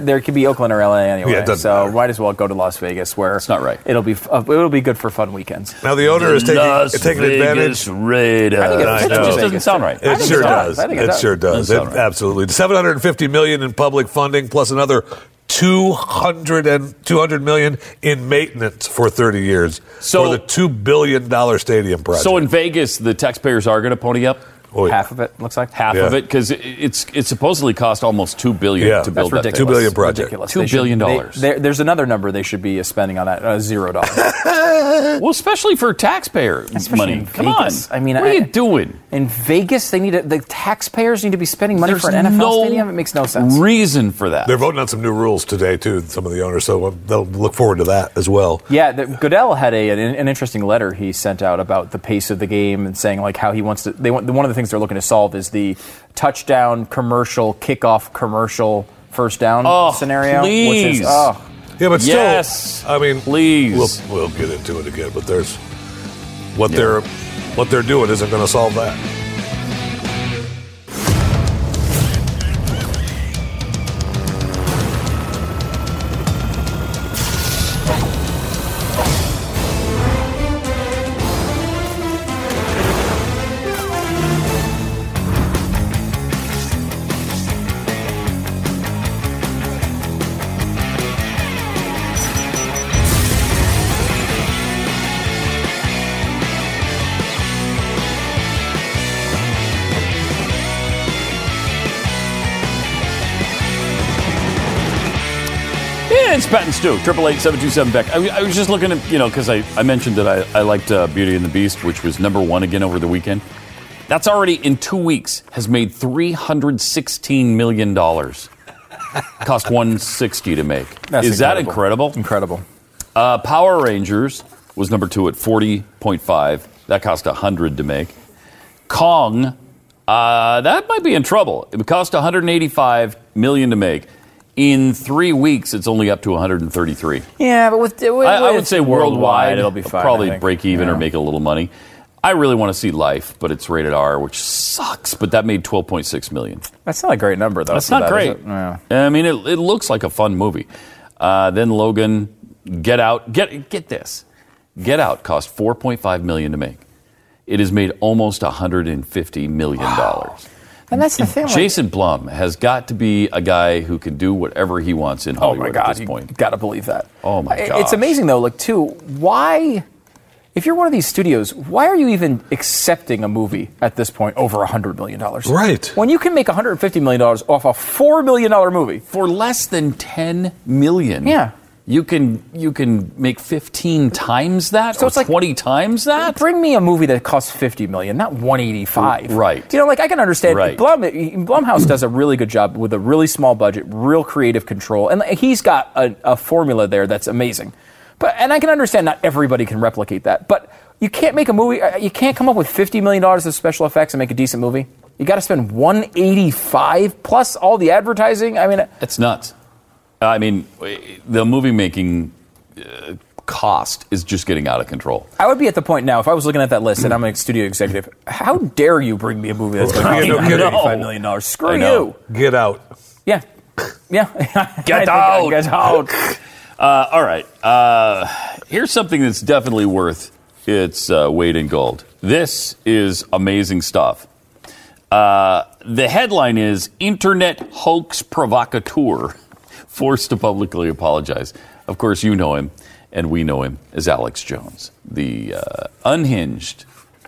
There could be Oakland or LA anyway. Yeah, it doesn't so matter. might as well go to Las Vegas, where it's not right. It'll be uh, it'll be good for fun weekends. Now the owner is taking taking advantage. Raiders. I think it I fits know. with just doesn't sound right. It sure does. does. It sure does. It, sound right. absolutely. 750 million in public funding plus another 200 and 200 million in maintenance for 30 years So- for the 2 billion dollar stadium project. So in Vegas, the taxpayers are going to pony up Oh, yeah. Half of it looks like half Yeah. of it because it's it supposedly cost almost two billion Yeah. to That's build that ridiculous. thing. Two billion project. Ridiculous. Two They should- billion they- dollars. there- there's another number they should be spending on that. Uh, zero dollars. Well, especially for taxpayer Especially money. Come on, I mean, what are you doing? In Vegas, they need to, the taxpayers need to be spending money There's for an NFL no stadium. It makes no sense. Reason for that? They're voting on some new rules today too. Some of the owners, so they'll look forward to that as well. Yeah, the, Goodell had a, an, an interesting letter he sent out about the pace of the game and saying like how he wants to. They want one of the things they're looking to solve is the touchdown commercial, kickoff commercial, first down Oh, scenario. Which please. is, oh, Yeah, but still, Yes, I mean, please. we'll, we'll get into it again. But there's what they're what they're doing isn't going to solve that. Yeah, it's Pat and Stu, triple eight seven two seven Beck. I, was just looking at you know because I, I mentioned that I, I liked uh, Beauty and the Beast, which was number one again over the weekend. That's already in two weeks has made three hundred sixteen million dollars. Cost one sixty to make. that's Is that incredible? Incredible. Uh, Power Rangers was number two at forty point five. That cost hundred to make. Kong, uh, that might be in trouble. It would cost one hundred eighty five million to make. In three weeks, it's only up to one hundred and thirty three. Yeah, but with, with I, I would say worldwide, it'll be fine. Probably break even or make a little money. I really want to see Life, but it's rated R, which sucks. But that made twelve point six million. That's not a great number though. That's not that, great. Yeah. I mean, it, it looks like a fun movie. Uh, then Logan, Get Out. Get get this. Get Out cost four point five million to make. It has made almost hundred and fifty million dollars. And that's the thing. like- Jason Blum has got to be a guy who can do whatever he wants in Oh Hollywood my god! at this point. Gotta believe that. Oh, my God! It's amazing though. Like, too, why? If you're one of these studios, why are you even accepting a movie at this point over hundred million dollars? Right. When you can make 150 million dollars off a four million dollar movie. For less than ten million, Yeah. You can you can make fifteen times that, So or it's like- twenty times that. Bring me a movie that costs 50 million, not 185. Right. You know, like I can understand. Right. Blum, Blumhouse does a really good job with a really small budget, real creative control, and he's got a, a formula there that's amazing. But and I can understand not everybody can replicate that, but you can't make a movie. uh, You can't come up with 50 million dollars of special effects and make a decent movie. You got to spend 185 plus all the advertising. I mean, It's nuts. I mean, the movie making uh, cost is just getting out of control. I would be at the point now if I was looking at that list and I'm a studio executive. How dare you bring me a movie that's going to be no cost kidding. 185 million dollars? Screw you. Get out. Yeah. Yeah. Get I think I- out. Get out. Uh, all right. Uh, here's something that's definitely worth its uh, weight in gold. This is amazing stuff. Uh, the headline is Internet Hoax Provocateur Forced to Publicly Apologize. Of course, you know him, and we know him as Alex Jones, the uh, unhinged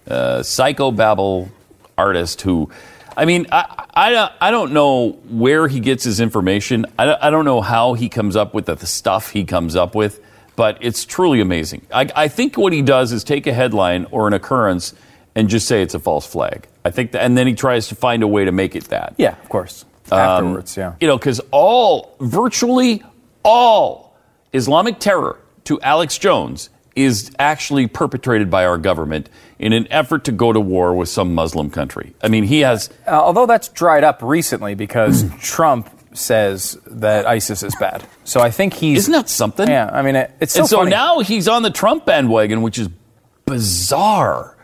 uh, psychobabble artist who. I mean, I, I, don't- I don't know where he gets his information. I, I don't know how he comes up with the, the stuff he comes up with, but it's truly amazing. I, I think what he does is take a headline or an occurrence and just say it's a false flag. I think, that, and then he tries to find a way to make it that. Yeah, of course. Afterwards, yeah. You know, because all, virtually all Islamic terror to Alex Jones is actually perpetrated by our government in an effort to go to war with some Muslim country. I mean, he has. Uh, although that's dried up recently because Trump says that ISIS is bad. So I think he's. Isn't that something? Yeah, I mean, it, it's so and so funny. now he's on the Trump bandwagon, which is bizarre.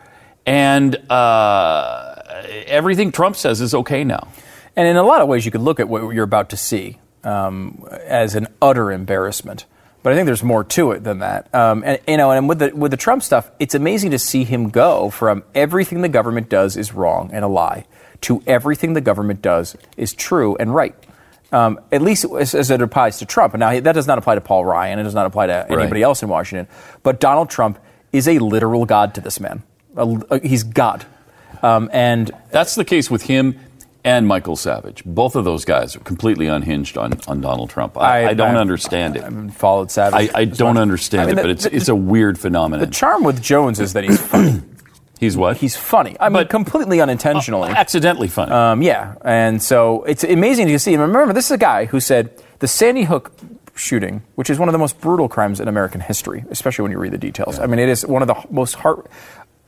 And uh, everything Trump says is okay now. And in a lot of ways, you could look at what you're about to see um, as an utter embarrassment. But I think there's more to it than that. Um, and you know, and with the with the Trump stuff, it's amazing to see him go from everything the government does is wrong and a lie to everything the government does is true and right. Um, at least as, as it applies to Trump. Now that does not apply to Paul Ryan. It does not apply to anybody Right. else in Washington. But Donald Trump is a literal god to this man. A- a- he's God. Um, and That's the case with him and Michael Savage. Both of those guys are completely unhinged on, on Donald Trump. I, I- I, don't I- understand it. I followed Savage. I, I don't understand mean, it, the- but it's the- it's a weird phenomenon. The charm with Jones is that he's funny. He's what? he's funny. I mean, But- completely unintentionally. accidentally funny. Um, yeah, and so it's amazing to see. And remember, this is a guy who said the Sandy Hook shooting, which is one of the most brutal crimes in American history, especially when you read the details. I mean, it is one of the most heart.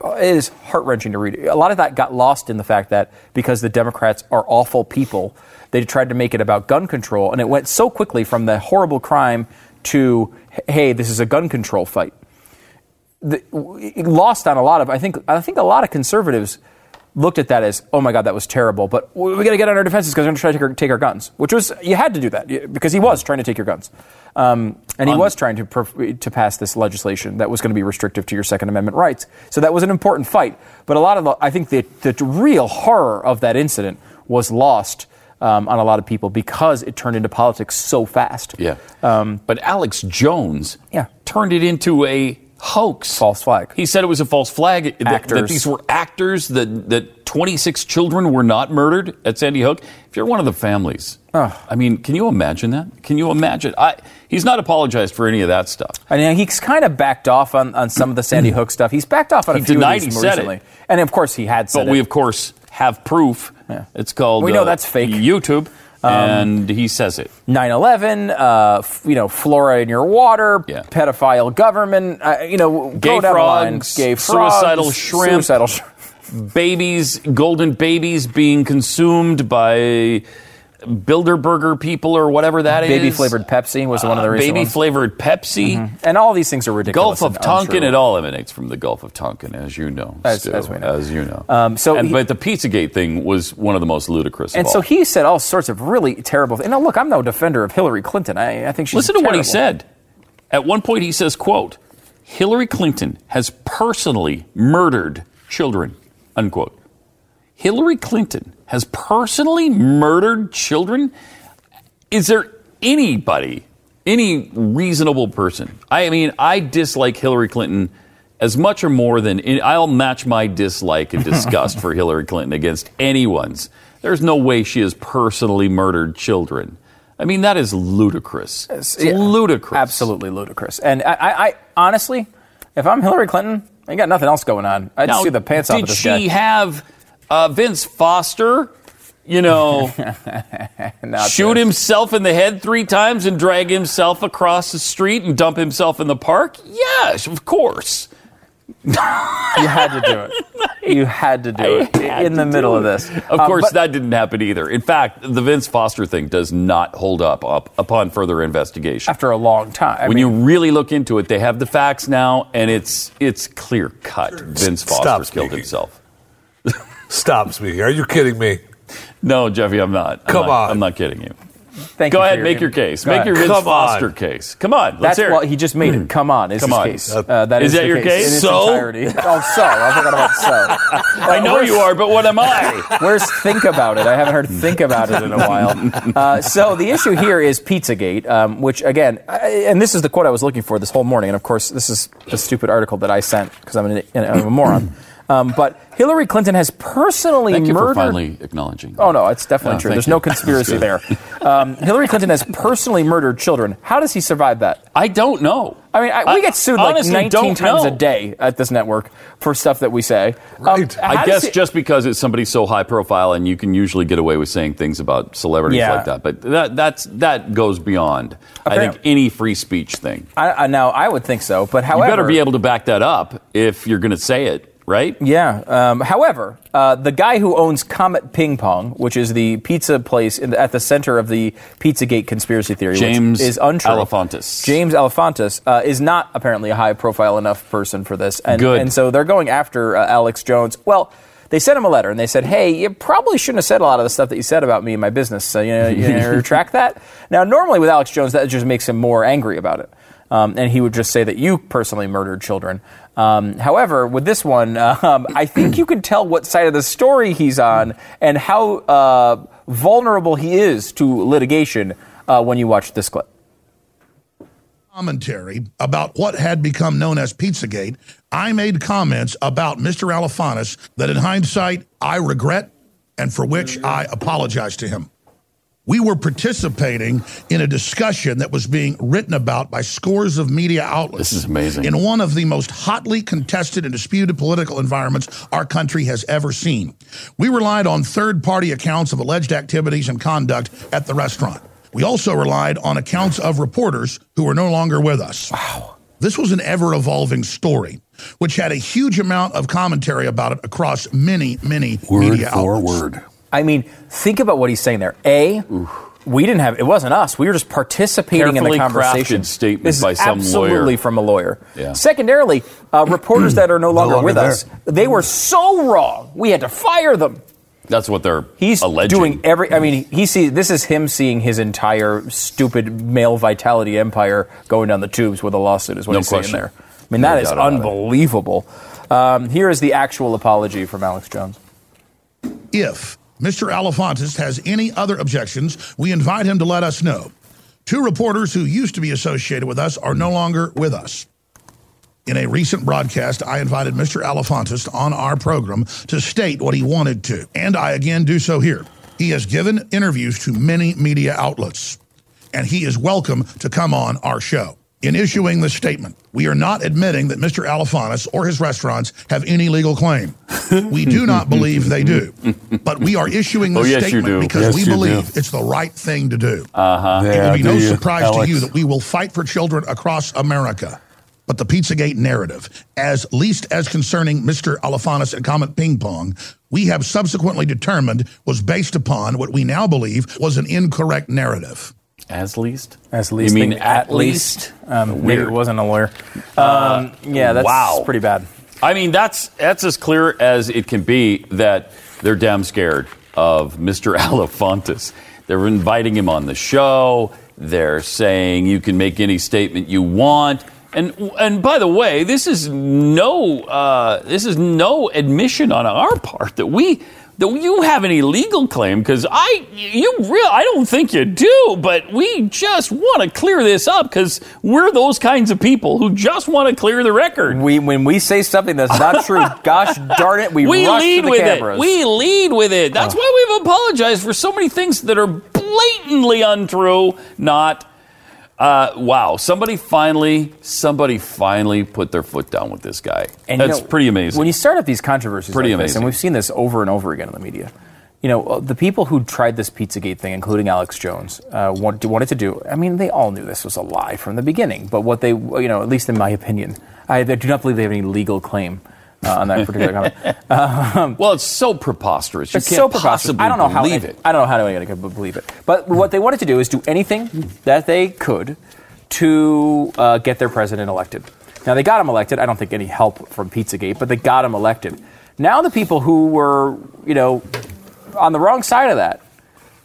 It is heart wrenching to read. A lot of that got lost in the fact that because the Democrats are awful people, they tried to make it about gun control, and it went so quickly from the horrible crime to hey, this is a gun control fight the, lost on a lot of. I think I think a lot of conservatives looked at that as, oh my God, that was terrible. But we, got to get on our defenses because they're going to try to take our, take our guns, which was you had to do that because he was trying to take your guns, um, and he was trying to perf- to pass this legislation that was going to be restrictive to your Second Amendment rights. So that was an important fight. But a lot of the, I think the the real horror of that incident was lost. Um, on a lot of people because it turned into politics so fast. yeah. but Alex Jones Um, Yeah. turned it into a hoax. False flag. He said it was a false flag. that- That, these were actors. That that 26 children were not murdered at Sandy Hook. If you're one of the families, I mean, can you imagine that? Can you imagine? I, he's not apologized for any of that stuff. I mean, he's kind of backed off on, on some of the Sandy Hook stuff. He's backed off on He a few denied of these he said it. recently. And of course, he had said But we, of course, have proof. Yeah. It's called. We know uh, that's fake. Um, and he says it. 9/11, uh, f- you know, fluoride in your water, Yeah. pedophile government, uh, you know, Gay go down the line. frogs, gay frogs, suicidal shrimp. suicidal sh- Babies, golden babies, being consumed by Bilderberger people or whatever that is. baby flavored Pepsi was one of the recent baby ones. flavored Pepsi. and all these things are ridiculous. Gulf of and Tonkin. untrue. It all emanates from the Gulf of Tonkin, as you know. As- Stu, as we know. As you know. Um, so and, he- but the Pizzagate thing was one of the most ludicrous. And so he said all sorts of really terrible. And now, look, I'm no defender of Hillary Clinton. I, I think she's Listen to what he said. At one point, he says, "quote Hillary Clinton has personally murdered children." Unquote. Hillary Clinton has personally murdered children. Is there anybody, any reasonable person? I mean, I dislike Hillary Clinton as much or more than I'll match my dislike and disgust for Hillary Clinton against anyone's. There's no way she has personally murdered children. I mean, that is ludicrous. It's Yeah, ludicrous. Absolutely ludicrous. And I, I, I honestly, if I'm Hillary Clinton, I ain't got nothing else going on. I'd Now, see the pants off did of this she have uh, Vince Foster? You know, shoot this. himself in the head three times and drag himself across the street and dump himself in the park? Yes, of course. You had to do it. You had to do it in the do middle of this. Of Um, course, but- that didn't happen either. In fact, the Vince Foster thing does not hold up, up upon further investigation. after a long time. I when mean, you really look into it, they have the facts now, and it's it's clear cut. Vince Stop Foster's killed speaking. himself. Stop speaking. Are you kidding me? No, Jeffy, I'm not. I'm Come not- on. I'm not kidding you. thank Go you for ahead, make your case. Go Make ahead. your Vince Come on. Foster case. Come on, let's That's hear well, he just made it. Come on, is Come his on. case. Uh, that Is is that the your case? In its So? entirety. Oh, so I forgot about so. I know you are, but what am I? Where's think about it? I haven't heard think about it in a while. Uh, so the issue here is Pizzagate, um, which again, I, and this is the quote I was looking for this whole morning. And of course, this is the stupid article that I sent because I'm, an- I'm a moron. Um, but Hillary Clinton has personally Thank you murdered. for finally acknowledging. Oh no, it's definitely Oh, true. There's you. no conspiracy there. Um, Hillary Clinton has personally murdered children. How does he survive that? I don't know. I mean, I, we get sued like honestly 19 times know. a day at this network for stuff that we say. Um, Right. how I guess he- just because it's somebody so high profile, and you can usually get away with saying things about celebrities Yeah. like that. But that that's that goes beyond. I think any free speech thing. I, I, now I would think so, but however, You better be able to back that up if you're going to say it, right? Yeah. Um, however, uh, the guy who owns Comet Ping Pong, which is the pizza place in the, at the center of the Pizzagate conspiracy theory, which James is untrue. Alefantis. James Alefantis uh, is not apparently a high-profile enough person for this, and, Good. and so they're going after uh, Alex Jones. Well. They sent him a letter and they said, "Hey, you probably shouldn't have said a lot of the stuff that you said about me and my business. So you know, you know, retract that." Now, normally with Alex Jones, that just makes him more angry about it, um, and he would just say that you personally murdered children. Um, however, with this one, um, I think you can tell what side of the story he's on and how uh, vulnerable he is to litigation uh, when you watch this clip. commentary about what had become known as Pizzagate, I made comments about Mr. Alefantis that in hindsight I regret and for which I apologize to him. We were participating in a discussion that was being written about by scores of media outlets. This is amazing. In one of the most hotly contested and disputed political environments our country has ever seen. We relied on third party accounts of alleged activities and conduct at the restaurant. We also relied on accounts of reporters who were no longer with us. Wow. This was an ever evolving story, which had a huge amount of commentary about it across many, many Word media for outlets. word. I mean, think about what he's saying there. A, we didn't have it wasn't us. We were just participating in the conversation. crafted statement this is by some absolutely lawyer. from a lawyer. Yeah. Secondarily, uh, reporters that are no longer, longer with there. us, they were so wrong. We had to fire them. That's what they're He's alleging. doing every. I mean, he sees this is him seeing his entire stupid male vitality empire going down the tubes with a lawsuit. Is what No he's question. saying there. I mean, No that is doubt about it. unbelievable. Um, here is the actual apology from Alex Jones. If Mr. Alefantis has any other objections, we invite him to let us know. Two reporters who used to be associated with us are no longer with us. In a recent broadcast, I invited Mr. Alefantis on our program to state what he wanted to, and I again do so here. He has given interviews to many media outlets, and he is welcome to come on our show. In issuing this statement, we are not admitting that Mr. Alefantis or his restaurants have any legal claim. We do not believe they do, but we are issuing this Oh, yes, statement because Yes, we believe do. it's the right thing to do. Uh-huh. It will be no surprise Alex? to you that we will fight for children across America. But the Pizzagate narrative, as least as concerning Mr. Alefantis and Comet Ping Pong, we have subsequently determined was based upon what we now believe was an incorrect narrative. As least? As least, You mean thing- at least? Um, maybe Weird. Uh, it wasn't a lawyer. Um, yeah, that's wow. pretty bad. I mean, that's that's as clear as it can be that they're damn scared of Mr. Alefantis. They're inviting him on the show. They're saying you can make any statement you want. And and by the way, this is no uh, this is no admission on our part that we that you have any legal claim because I you real I don't think you do, but we just want to clear this up because we're those kinds of people who just want to clear the record. We when we say something that's not true, gosh darn it, we, We rush lead to the with cameras. it. We lead with it. That's why we've apologized for so many things that are blatantly untrue. Not, uh, wow. Somebody finally, somebody finally put their foot down with this guy. And, you That's know, pretty amazing. When you start up these controversies Pretty like this, amazing. and we've seen this over and over again in the media. You know, the people who tried this Pizzagate thing, including Alex Jones, uh, want, wanted to do. I mean, they all knew this was a lie from the beginning. But what they, you know, at least in my opinion, I, I do not believe they have any legal claim uh, on that particular comment. well, it's so preposterous. You It's can't so preposterous. possibly I don't know how believe it. I don't know how anyone could believe it. But what they wanted to do is do anything that they could to uh, get their president elected. Now they got him elected. I don't think any help from Pizzagate, but they got him elected. Now the people who were, you know, on the wrong side of that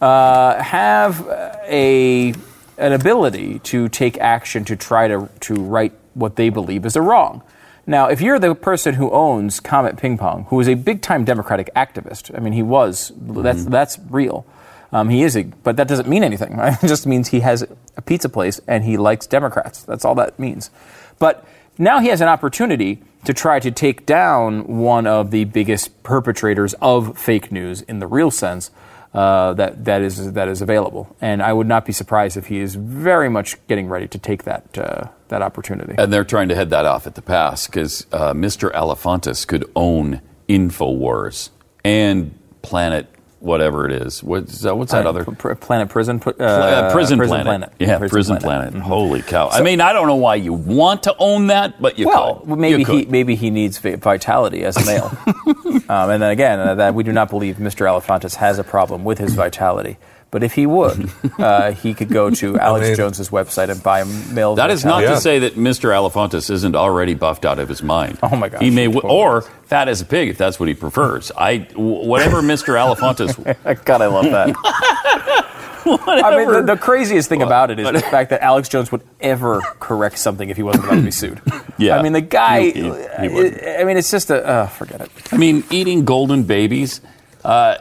uh, have a an ability to take action to try to to right what they believe is a wrong. Now, if you're the person who owns Comet Ping Pong, who is a big time Democratic activist, I mean, he was that's that's real. Um, he is a, but that doesn't mean anything. Right? It just means he has a pizza place and he likes Democrats. That's all that means. But Now he has an opportunity to try to take down one of the biggest perpetrators of fake news in the real sense uh, that that is that is available. And I would not be surprised if he is very much getting ready to take that uh, that opportunity. And they're trying to head that off at the pass because uh, Mr. Alefantis could own Infowars and Planet, whatever it is. What's that, what's that other? Pr- Planet Prison? Pr- uh, Uh, prison, planet. Yeah, Prison, Planet. Mhm. Holy cow! I mean, I don't know why you want to own that, but you Well, could. maybe You he maybe he needs vitality as a male, um, and then again, uh, that we do not believe Mr. Alefantis has a problem with his vitality. But if he would, uh, he could go to Alex mean- Jones's website and buy a male. That is not. Yeah. to say that Mr. Alefantis isn't already buffed out of his mind. Oh, my gosh, He may, w- or fat as a pig if that's what he prefers. I, w- whatever Mr. Alefantis. God, I love that. I mean, the, the craziest thing about it is the fact that Alex Jones would ever correct something if he wasn't about to be sued. Yeah. I mean, the guy. He- he- he wouldn't. I mean, it's just a. Uh, forget it. I mean, eating golden babies. Uh,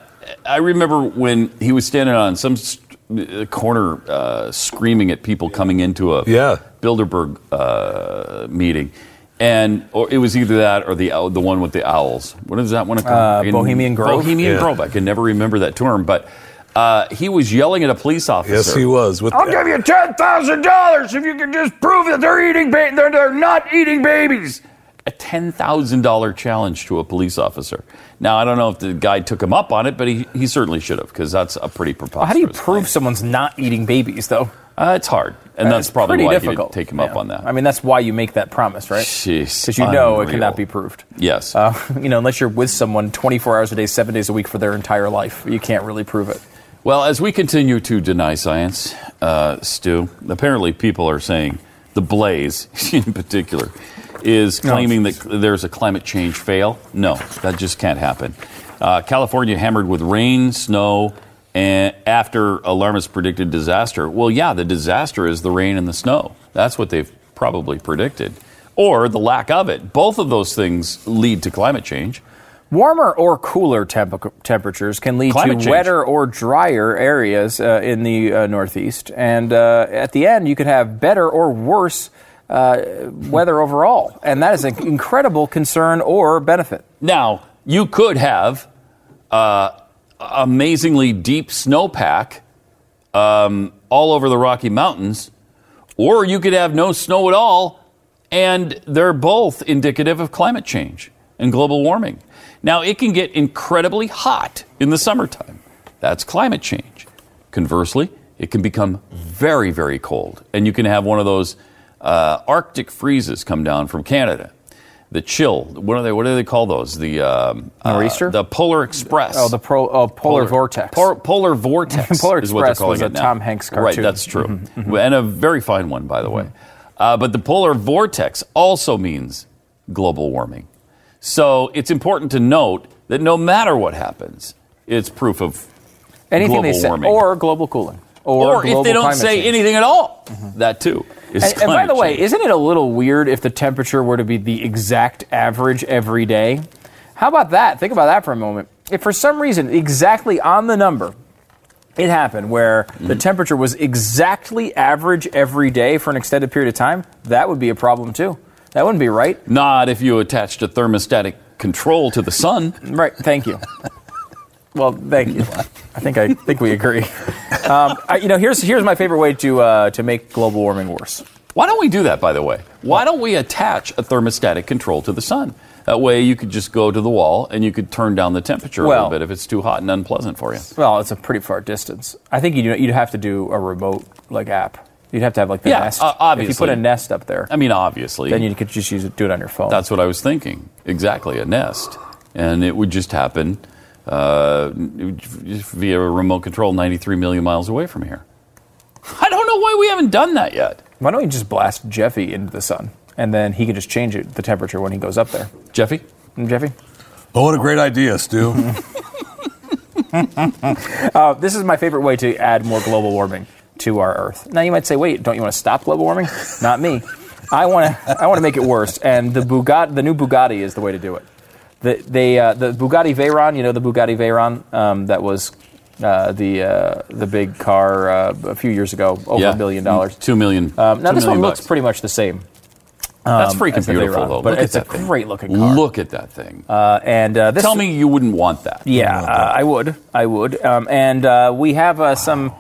I remember when he was standing on some st- uh, corner uh, screaming at people coming into a Yeah. Bilderberg uh, meeting. And or it was either that or the the one with the owls. What is that one called? Uh, In- Bohemian Grove? Bohemian Yeah. Grove. I can never remember that term, but uh, he was yelling at a police officer. Yes, he was. With I'll give you ten thousand dollars if you can just prove that they're eating ba- they're, they're not eating babies. A ten thousand dollar challenge to a police officer. Now I don't know if the guy took him up on it, but he, he certainly should have because that's a pretty preposterous. How do you prove someone's not eating babies, though? Uh, it's hard, and that's It's probably why difficult. take him Yeah. up on that. I mean, that's why you make that promise, right? Because you know it cannot be proved. Yes. Uh, you know, unless you're with someone 24 hours a day, seven days a week for their entire life, you can't really prove it. Well, as we continue to deny science, uh, Stu, apparently people are saying the Blaze, in particular, is claiming that there's a climate change fail. No, that just can't happen. Uh, California hammered with rain, snow, and after alarmists predicted disaster. Well, yeah, the disaster is the rain and the snow. That's what they've probably predicted, or the lack of it. Both of those things lead to climate change. Warmer or cooler temp- temperatures can lead Climate to change. wetter or drier areas uh, in the uh, Northeast. And uh, at the end, you could have better or worse uh, weather overall. And that is an incredible concern or benefit. Now, you could have uh, amazingly deep snowpack um, all over the Rocky Mountains, or you could have no snow at all, and they're both indicative of climate change and global warming. Now, it can get incredibly hot in the summertime. That's climate change. Conversely, it can become very, very cold, and you can have one of those uh, Arctic freezes come down from Canada. The chill. What are they? What do they call those? The um, uh, the Polar Express. Oh, the pro, oh, polar, vortex. Por- polar vortex. Polar is what they're Express calling was it a now. Tom Hanks Right, cartoon. Mm-hmm, that's true, and a very fine one, by the way. Uh, but the polar vortex also means global warming. So it's important to note that no matter what happens, it's proof of Anything they say, or or global cooling, or, or if they don't say change. anything at all, that too is And, and by the way, isn't it a little weird if the temperature were to be the exact average every day? How about that? Think about that for a moment. If for some reason, exactly on the number, it happened where the mm. temperature was exactly average every day for an extended period of time, that would be a problem too. That wouldn't be right. not if you attached a thermostatic control to the sun? Right. Thank you. Well, thank you. I think I think we agree. Um, I, you know, here's here's my favorite way to uh, to make global warming worse. Why don't we do that, by the way? Why don't we attach a thermostatic control to the sun? That way you could just go to the wall and you could turn down the temperature a little bit if it's too hot and unpleasant for you. Well, it's a pretty far distance. I think you'd, you'd have to do a remote like app. You'd have to have like the Yeah, Nest. uh, If you put a Nest up there, I mean, obviously, then you could just use it, do it on your phone. that's what I was thinking. Exactly, a nest. And it would just happen uh, via a remote control 93 million miles away from here. I don't know why we haven't done that yet. Why don't you just blast Jeffy into the sun, and then he can just change it the temperature when he goes up there. Jeffy? Mm, Jeffy, Oh, what a great idea, Stu. uh, this is my favorite way to add more global warming to our Earth. Now you might say, wait, don't you want to stop global warming? Not me. I want to. I want to make it worse, and the Bugatti, the new Bugatti, is the way to do it. The, they, uh, the Bugatti Veyron, you know the Bugatti Veyron um, that was uh, the uh, the big car uh, a few years ago, over yeah. a million dollars. Two million. Um, now two this one million looks bucks. pretty much the same. That's um, freaking as the beautiful, Veyron. though. But Look it's at a that thing. great looking car. Look at that thing. Uh, and uh, this Tell me you wouldn't want that. Yeah, uh, I would. I would. Um, and uh, we have uh, some.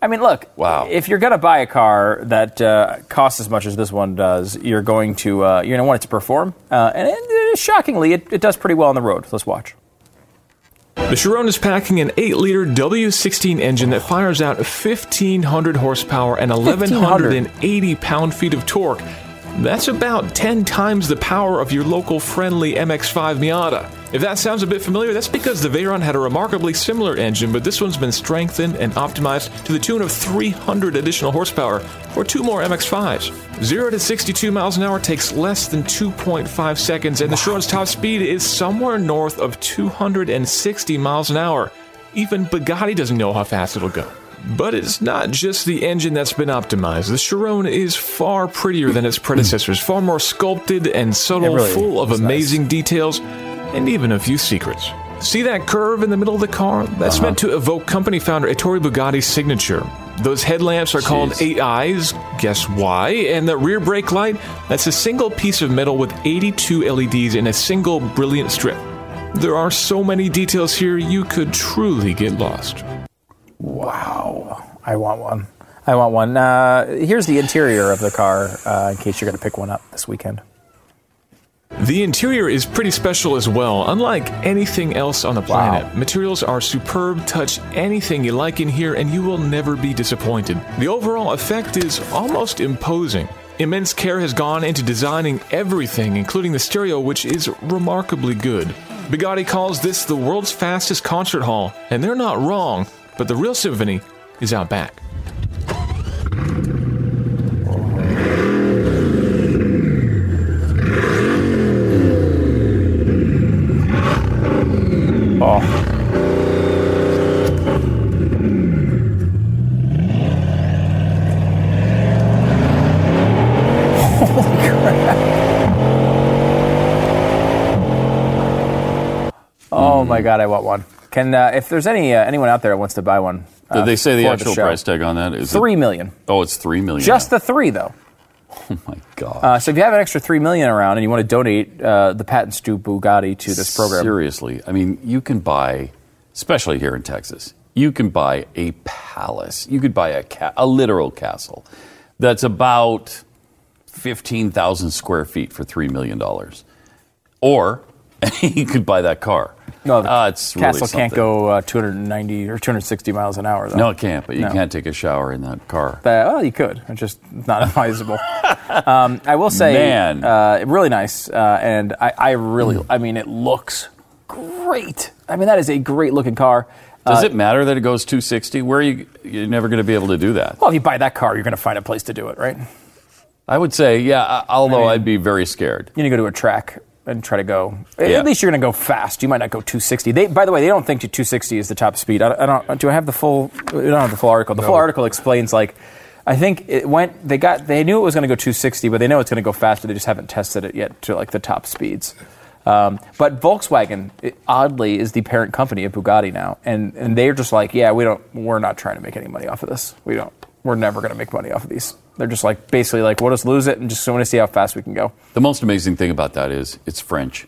I mean, look. Wow. If you're going to buy a car that uh, costs as much as this one does, you're going to uh, you're going to want it to perform. Uh, and it, uh, shockingly, it, it does pretty well on the road. Let's watch. The Chiron is packing an 8 liter W16 engine that fires out 1,500 horsepower and 1,180 pound feet of torque. That's about 10 times the power of your local friendly MX5 Miata. If that sounds a bit familiar, that's because the Veyron had a remarkably similar engine, but this one's been strengthened and optimized to the tune of 300 additional horsepower for two more MX5s. 0 to 62 miles an hour takes less than 2.5 seconds, and the Chiron's top speed is somewhere north of 260 miles an hour. Even Bugatti doesn't know how fast it'll go. But it's not just the engine that's been optimized. The Chiron is far prettier than its predecessors, far more sculpted and subtle, really full of is nice. amazing details, and even a few secrets. See that curve in the middle of the car? That's Uh-huh. meant to evoke company founder Ettore Bugatti's signature. Those headlamps are called eight eyes. Guess why? And the rear brake light? That's a single piece of metal with 82 LEDs in a single brilliant strip. There are so many details here, you could truly get lost. Wow. I want one. I want one. Uh, here's the interior of the car uh, in case you're going to pick one up this weekend. The interior is pretty special as well. Unlike anything else on the planet, materials are superb. Touch anything you like in here, and you will never be disappointed. The overall effect is almost imposing. Immense care has gone into designing everything, including the stereo, which is remarkably good. Bugatti calls this the world's fastest concert hall, and they're not wrong, but the real symphony is out back. Oh. oh my God, I want one. Can uh, if there's any uh, anyone out there that wants to buy one? Uh, Did they say the actual show, price tag on that? Is it- Three million. Oh, it's three million. Just the three, though. oh my god. Uh, so if you have an extra three million around and you want to donate uh, the patents to Bugatti to this program, Seriously, I mean, you can buy, especially here in Texas, you can buy a palace. You could buy a ca- a literal castle that's about fifteen thousand square feet for three million dollars, or you could buy that car. No, the Ah, it's really castle can't go uh, 290 or 260 miles an hour. Though. No, it can't. But you No. can't take a shower in that car. Uh, well, you could. It's just not advisable. um, I will say, Man. uh, really nice, uh, and I, I really, I mean, it looks great. I mean, that is a great looking car. Does Uh, it matter that it goes 260? Where are you? You're never going to be able to do that. Well, if you buy that car, you're going to find a place to do it, right? I would say, yeah. uh, Although I'd be very scared. You're going to go to a track and try to go. Yeah. At least you're going to go fast. You might not go 260. They, by the way, they don't think 260 is the top speed. I, I don't. Do I have the full? I don't have the full article. The full article explains like. I think it went. They got. They knew it was going to go 260, but they know it's going to go faster. They just haven't tested it yet to like the top speeds. Um, but Volkswagen, it, oddly, is the parent company of Bugatti now, and and they're just like, yeah, we don't. We're not trying to make any money off of this. We don't. We're never going to make money off of these. They're just like basically like, we'll just lose it and just want to see how fast we can go. The most amazing thing about that is it's French.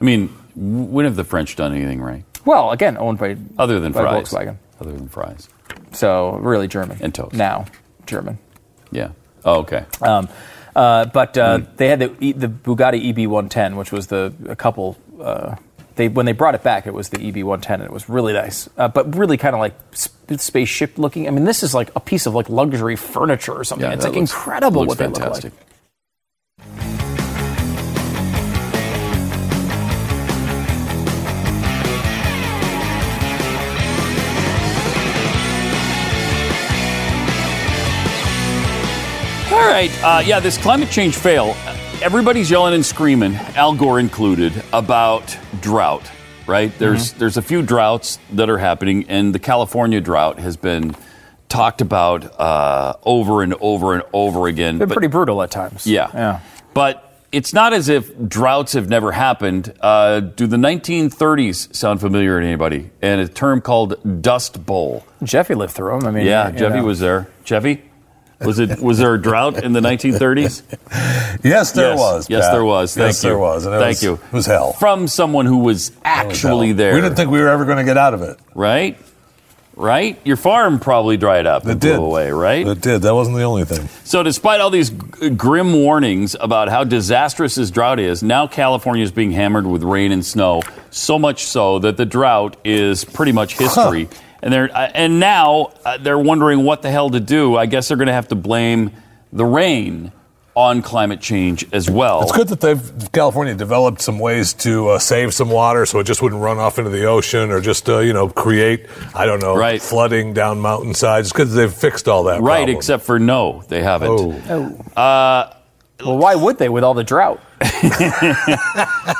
I mean, when have the French done anything right? Well, again, owned by Other than by fries. Volkswagen. Other than fries. So really German. And toast. Now German. Yeah. Oh, okay. Um, uh, but uh, Hmm. they had the the Bugatti EB110, which was the a couple. Uh, they when they brought it back, it was the EB110, and it was really nice, uh, but really kind of like sp- spaceship looking. I mean, this is like a piece of like luxury furniture or something. Yeah, it's like looks- incredible looks what they fantastic. look like. All right. Uh, yeah, this climate change fail. Everybody's yelling and screaming, Al Gore included, about drought. Right? There's there's a few droughts that are happening, and the California drought has been talked about uh, over and over and over again. They're But- pretty brutal at times. Yeah. yeah. But it's not as if droughts have never happened. Uh, do the 1930s sound familiar to anybody? And a term called Dust Bowl. Jeffy lived through them. I mean, Yeah, Jeffy know. was there. Jeffy? Was it? Was there a drought in the 1930s? Yes, there yes. was. Yes, Pat. there was. Thank yes, you. there was. And it Thank was, you. It was hell. From someone who was It was actually there. We didn't think we were ever going to get out of it. right? Right? Your farm probably dried up It and did. blew away, right? It did. That wasn't the only thing. So, despite all these g- grim warnings about how disastrous this drought is, now California is being hammered with rain and snow. So much so that the drought is pretty much history. And they're uh, and now uh, they're wondering what the hell to do. I guess they're going to have to blame the rain on climate change as well. It's good that they've California developed some ways to uh, save some water, so it just wouldn't run off into the ocean or just uh, you know create I don't know Right. flooding down mountainsides. It's good that they've fixed all that. Right, problem. except for no, they haven't. oh, Well, why would they with all the drought?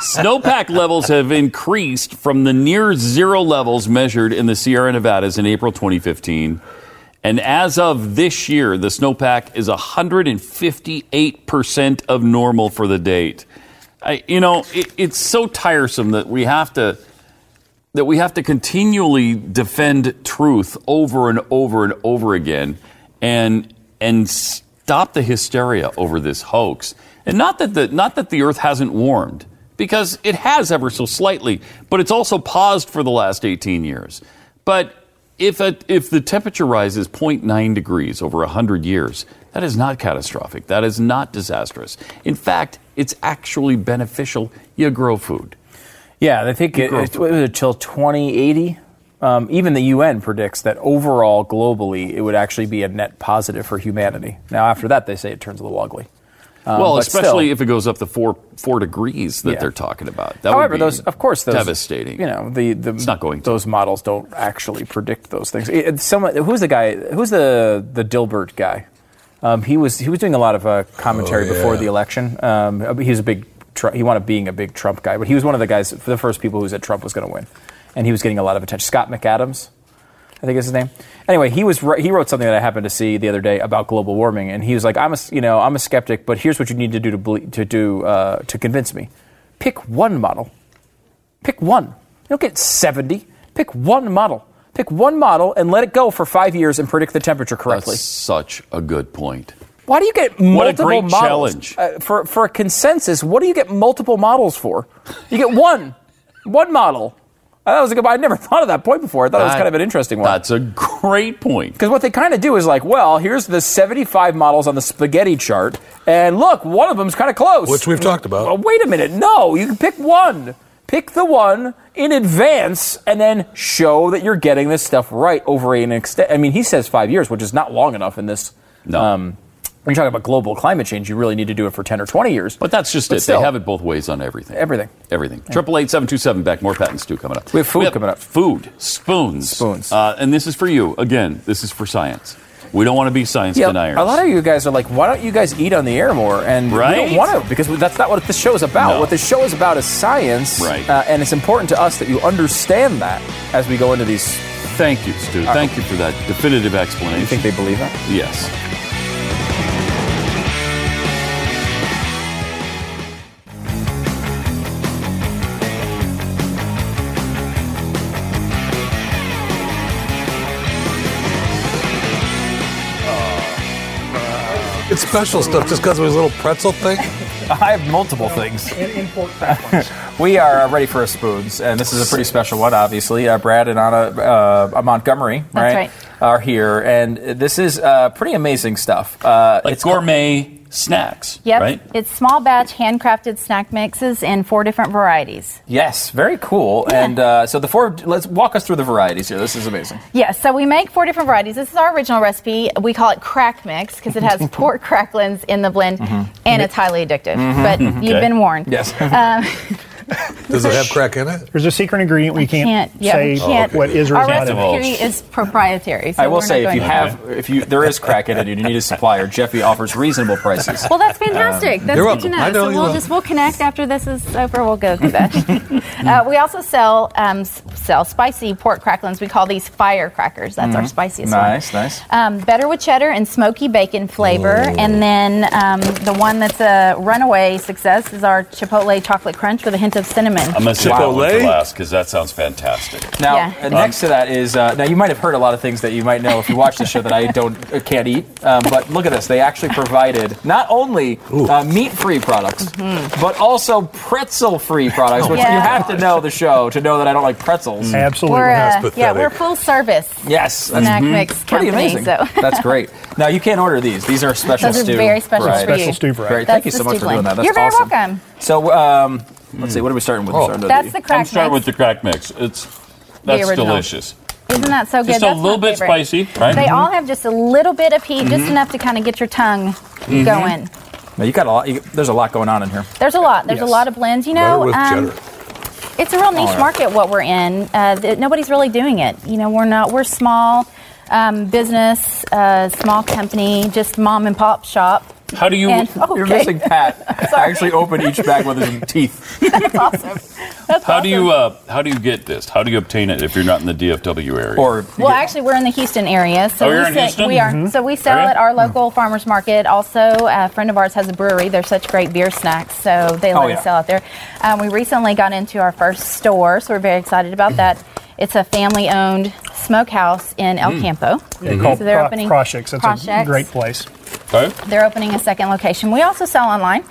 Snowpack levels have increased from the near zero levels measured in the Sierra Nevadas in April 2015. And as of this year, the snowpack is 158% of normal for the date. I, you know, it, it's so tiresome that we have to that we have to continually defend truth over and over and over again and and stop the hysteria over this hoax. And not that the not that the earth hasn't warmed because it has ever so slightly, but it's also paused for the last 18 years. But if a, if the temperature rises 0.9 degrees over 100 years, that is not catastrophic. That is not disastrous. In fact, it's actually beneficial. You grow food. Yeah, I think it, it, what was it till 2080. Um, even the UN predicts that overall, globally, it would actually be a net positive for humanity. Now, after that, they say it turns a little ugly. Um, well, especially still- if it goes up to four four degrees that Yeah. they're talking about. That However, would be those, of course, those devastating. You know, the, the It's not going to. Those models don't actually predict those things. It- it's someone who's the guy? Who's the the Dilbert guy? Um, he was he was doing a lot of uh, commentary Oh, before the election. Um, he was a big. Tru- he wound up being a big Trump guy, but he was one of the guys, for the first people who said Trump was going to win, and he was getting a lot of attention. Scott McAdams, I think is his name. Anyway, he was he wrote something that I happened to see the other day about global warming, and he was like, "I'm a you know I'm a skeptic, but here's what you need to do to to do uh, to convince me. Pick one model. Pick one. You don't get 70. Pick one model. Pick one model and let it go for five years and predict the temperature correctly. That's such a good point. Why do you get multiple models? What a great models? challenge. Uh, for, for a consensus, what do you get multiple models for? You get one. one model. That was a good. I never thought of that point before. I thought it was kind of an interesting one. That's a great point. Because what they kind of do is like, well, here's the 75 models on the spaghetti chart, and look, one of them's kind of close. Which we've talked about. Well, wait a minute. No, you can pick one. Pick the one in advance, and then show that you're getting this stuff right over an extent. I mean, he says five years, which is not long enough in this. No. Um, when you're talking about global climate change, you really need to do it for 10 or 20 years. But that's just But it. still. They have it both ways on everything. Everything. Everything. Triple eight seven two seven back. More patents too coming up. We have food coming up. Food, spoons, Spoons. uh, and this is for you. Again, this is for science. We don't want to be science Yeah, deniers. a lot of you guys are like, why don't you guys eat on the air more? And we don't want to because that's not what this show is about. No. What this show is about is science, Right. Uh, and it's important to us that you understand that as we go into these. Thank you, Stu. Thank you for that definitive explanation. You think they believe that? yes. Special stuff just because of his little pretzel thing. I have multiple things. we are uh, ready for a spoons, and this is a pretty special one. Obviously, uh, Brad and Anna uh, Montgomery, That's right, are here, and this is uh, pretty amazing stuff. Uh, Like it's gourmet snacks. Yep. Right? It's small batch handcrafted snack mixes in four different varieties. Yes, very cool. And uh, so the four. Let's walk us through the varieties here. This is amazing. Yes, so we make four different varieties. This is our original recipe. We call it crack mix because it has pork cracklins in the blend mm-hmm. and mm-hmm. it's highly addictive. Mm-hmm. But you've Okay. been warned. Yes. Um, Does it have crack in it? There's a secret ingredient we can't, Can't, yeah, say we can't. what is or Our is not in it. recipe is proprietary. So I will we're not say, if going you to- have, if you there is crack in it, and you need a supplier, Jeffy offers reasonable prices. Well, that's fantastic. that's You're good to welcome. know. I know so you we'll will. just we'll connect after this is over. We'll go through that. uh, we also sell um, s- sell spicy pork cracklings. We call these firecrackers. That's our spiciest one. Nice, nice. Um, better with cheddar and smoky bacon flavor. And then um, the one that's a runaway success is our Chipotle chocolate crunch with a hint of cinnamon cinnamon. I'm gonna save that one Chipotle? last because that sounds fantastic. Now, Yeah. uh, next to that is uh, now you might have heard a lot of things that you might know if you watch the show that I don't uh, can't eat. Um, but look at this; they actually provided not only uh, meat-free products, Mm-hmm. but also pretzel-free products. Which Yeah. you have to know the show to know that I don't like pretzels. Absolutely. We're uh, pathetic. yeah, we're full service Yes, that's snack mix pretty amazing. So That's great. Now you can't order these; these are special Those are stew. very special varieties. for you. Special stew variety. Great. Thank you so much for doing that. That's You're very awesome. welcome. So um, let's see. What are we starting with? We're starting with That's the- the crack I'm starting mix. with the crack mix. It's that's original. delicious. Isn't that so good? Just a That's little bit favorite. spicy, right? They all have just a little bit of heat, just enough to kind of get your tongue going. Now, you got a lot. You, there's a lot going on in here. There's a lot. There's Yes. a lot of blends. You know, with um, it's a real niche yeah. market what we're in. Uh, th- nobody's really doing it. You know, we're not. We're small um, business, uh, small company, just mom and pop shop. How do you? And, oh, You're missing Pat. I actually open each bag with his teeth. That's awesome. That's How do you? Uh, how do you get this? How do you obtain it if you're not in the DFW area? Or Well, actually, we're in the Houston area, so Oh, you're we, in se- we are. So we sell Are at our local farmers market. Also, a friend of ours has a brewery. They're such great beer snacks, so they let Oh, yeah. us sell out there. Um, we recently got into our first store, so we're very excited about that. It's a family-owned smokehouse in El Campo. Called So they're Pro- opening Prasek's. It's a great place. Okay. They're opening a second location. We also sell online.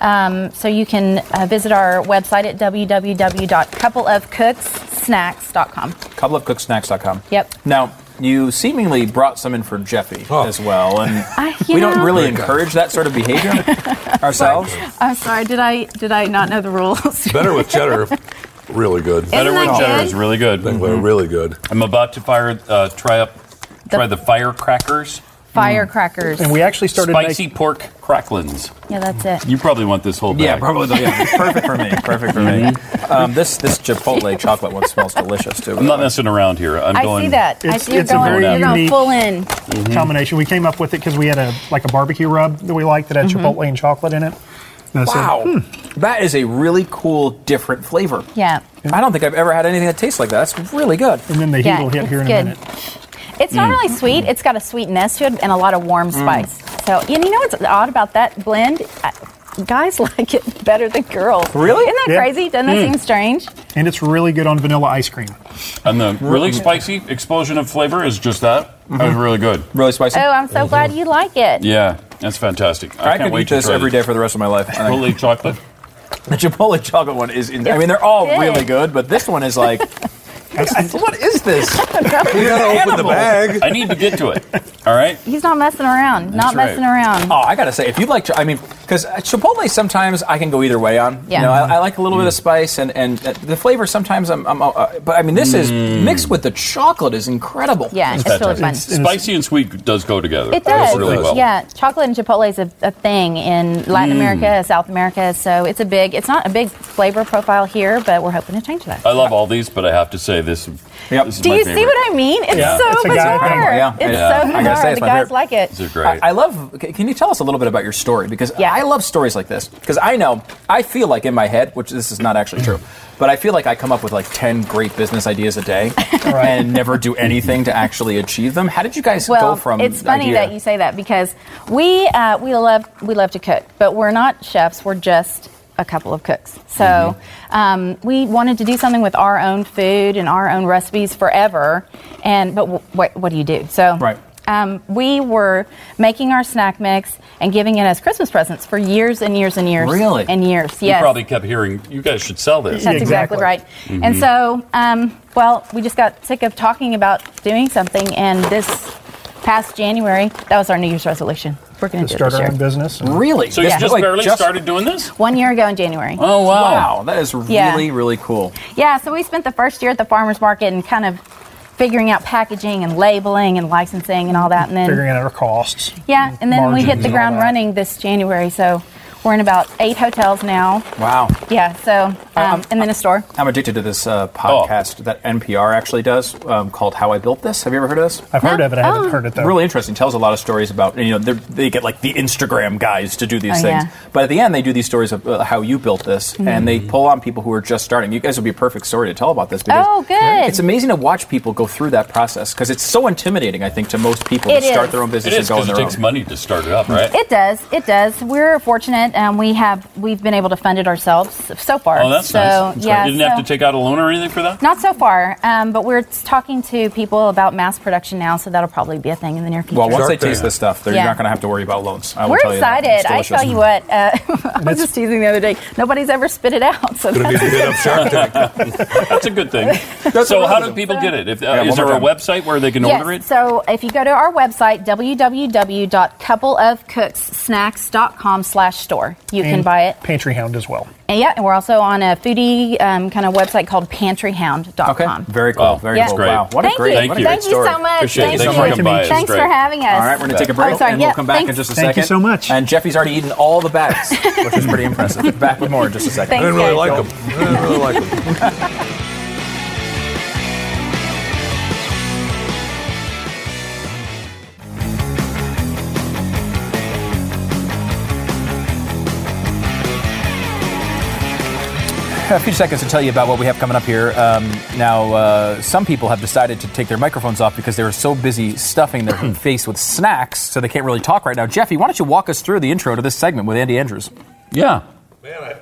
Um, so you can uh, visit our website at www.coupleofcooksnacks.com. coupleofcooksnacks.com. Yep. Now, you seemingly brought some in for Jeffy Oh. as well, and I- you we don't know- really encourage that sort of behavior ourselves. I'm sorry. Did I did I not know the rules? Better with cheddar. Really good. Better Isn't with that cheddar good? is really good. They're really good. I'm about to fire. Uh, try up. Try the firecrackers. Firecrackers. And we actually started Spicy making. pork cracklins. yeah, that's it. You probably want this whole bag. Yeah, probably. The, yeah, perfect for me. Perfect for me. Mm-hmm. Um, this this Chipotle chocolate one smells delicious too. I'm not messing around here. I'm going. I going. see that. I It's- see you're it's a going. very You're going unique- full in. combination. We came up with it because we had a like a barbecue rub that we liked that had Mm-hmm. chipotle and chocolate in it. And I said, Wow, "Hmm, that is a really cool, different flavor. Yeah. I don't think I've ever had anything that tastes like that. That's really good. And then the heat Yeah, will hit here in good. a minute. It's not mm. really sweet. It's got a sweetness to it and a lot of warm mm. spice. So, and you know what's odd about that blend? Guys like it better than girls. Really? Isn't that Yeah. crazy? Doesn't that mm. seem strange? And it's really good on vanilla ice cream. And the really spicy explosion of flavor is just that. That was mm-hmm. really good. Really spicy. Oh, I'm so mm-hmm. glad you like it. Yeah, that's fantastic. I, I, can't could wait eat to this try every day for the rest of my life. I think. Chipotle chocolate. The Chipotle chocolate one is. In, I mean, they're all good. really good, but this one is like. what is this? You gotta open the bag. I need to get to it. All right. He's not messing around. not right. messing around. Oh, I gotta say, if you'd like, to, I mean, because Chipotle sometimes I can go either way on. Yeah. You know, I, I like a little bit of spice and and uh, the flavor. Sometimes I'm, I'm uh, but I mean, this is mixed with the chocolate is incredible. Yeah, it's really fun. Spicy and sweet does go together. It does. really well. Yeah, chocolate and Chipotle is a, a thing in Latin America, South America. So it's a big. It's not a big flavor profile here, but we're hoping to change that. I love all these, but I have to say this. Yep. this Do you favorite. see what I mean? It's Yeah. so It's bizarre. Yeah. It's Yeah. so I say, bizarre. it's The guys favorite. like it. These are great. I, I love. c- Can you tell us a little bit about your story? Because Yeah. I love stories like this. Because I know, I feel like in my head, which this is not actually true, but I feel like I come up with like ten great business ideas a day and never do anything to actually achieve them. How did you guys Well, go from? it's funny idea- that you say that because we uh, we love we love to cook, but we're not chefs. We're just a couple of cooks. So Mm-hmm. um, we wanted to do something with our own food and our own recipes forever. And but w- what what do you do? So Right. Um, we were making our snack mix and giving it as Christmas presents for years and years and years. Really? And years. You Yes. probably kept hearing, you guys should sell this. That's Exactly. exactly, right. And so, um, well, we just got sick of talking about doing something, and this past January, that was our New Year's resolution. We're going To to do it start this our year. own business. and- really. So you Yeah. just Like, barely just- started doing this? One year ago in January. Oh, wow. Wow, that is really, Yeah. really cool. Yeah, so we spent the first year at the farmers market and kind of figuring out packaging and labeling and licensing and all that, and then Figuring out our costs. yeah, and then we hit the ground running this January. So we're in about eight hotels now. Wow. Yeah, so um, and then a store. I'm addicted to this uh, podcast that NPR actually does um, called "How I Built This." Have you ever heard of this? I've heard of it. I haven't Oh. heard it though. Really interesting. Tells a lot of stories about you know they're- get like the Instagram guys to do these Oh, things, yeah. but at the end they do these stories of uh, how you built this, and Mm-hmm. they pull on people who are just starting. You guys would be a perfect story to tell about this. Because Oh, good. It's amazing to watch people go through that process because it's so intimidating. I think to most people It to start their own business is and go on because it takes own. money to start it up, right? It does. It does. We're fortunate. Um, we have we've been able to fund it ourselves so far. Oh, that's that's so, nice. That's yeah, right. You didn't have to take out a loan or anything for that? Not so far, um, but we're talking to people about mass production now, so that'll probably be a thing in the near future. Well, once Shark they taste Tank. this stuff, they're Yeah. not going to have to worry about loans. I will we're tell you that. excited. It's I tell you what, uh, I was just teasing the other day. Nobody's ever spit it out, so that's the hit up Shark Tank. That's a good thing. so, how do people get it? If, uh, Yeah, is there a website where they can yes. order it? So if you go to our website, www.coupleofcookssnacks.com slash store, you can buy it. Pantry Hound as well. And yeah, and we're also on a foodie um, kind of website called pantryhound.com. Okay, very cool. Wow, very that's cool. great. Wow, what Thank a great, you. Thank you. great Thank you so much. Appreciate it. Thank Thanks you. for coming by. It was Thanks for having us. All right, we're going to take a break Oh, sorry. and Yeah, we'll come back in just a second. Thank you so much. And Jeffy's already eaten all the bags, which is pretty impressive. Back with more in just a second. I didn't really guys. like them. I didn't really like them. a few seconds to tell you about what we have coming up here. Um, now, uh, some people have decided to take their microphones off because they were so busy stuffing their face with snacks, so they can't really talk right now. Jeffy, why don't you walk us through the intro to this segment with Andy Andrews? Yeah. Man,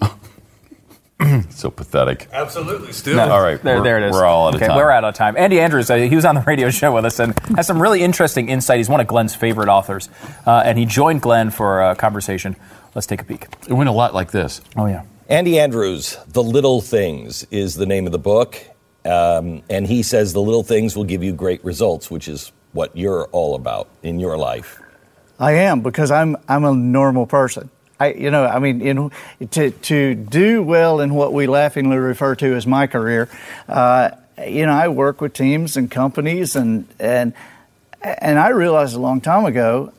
I, So pathetic. absolutely. Still. All right. There, there it is. We're all out of okay, time. we're out of time. Andy Andrews, uh, he was on the radio show with us and has some really interesting insight. He's one of Glenn's favorite authors, uh, and he joined Glenn for a conversation. Let's take a peek. It went a lot like this. Oh yeah. Andy Andrews, The Little Things is the name of the book. Um, and he says the little things will give you great results, which is what you're all about in your life. I am because I'm I'm a normal person. I you know I mean in, to to do well in what we laughingly refer to as my career. Uh, you know I work with teams and companies and and and I realized a long time ago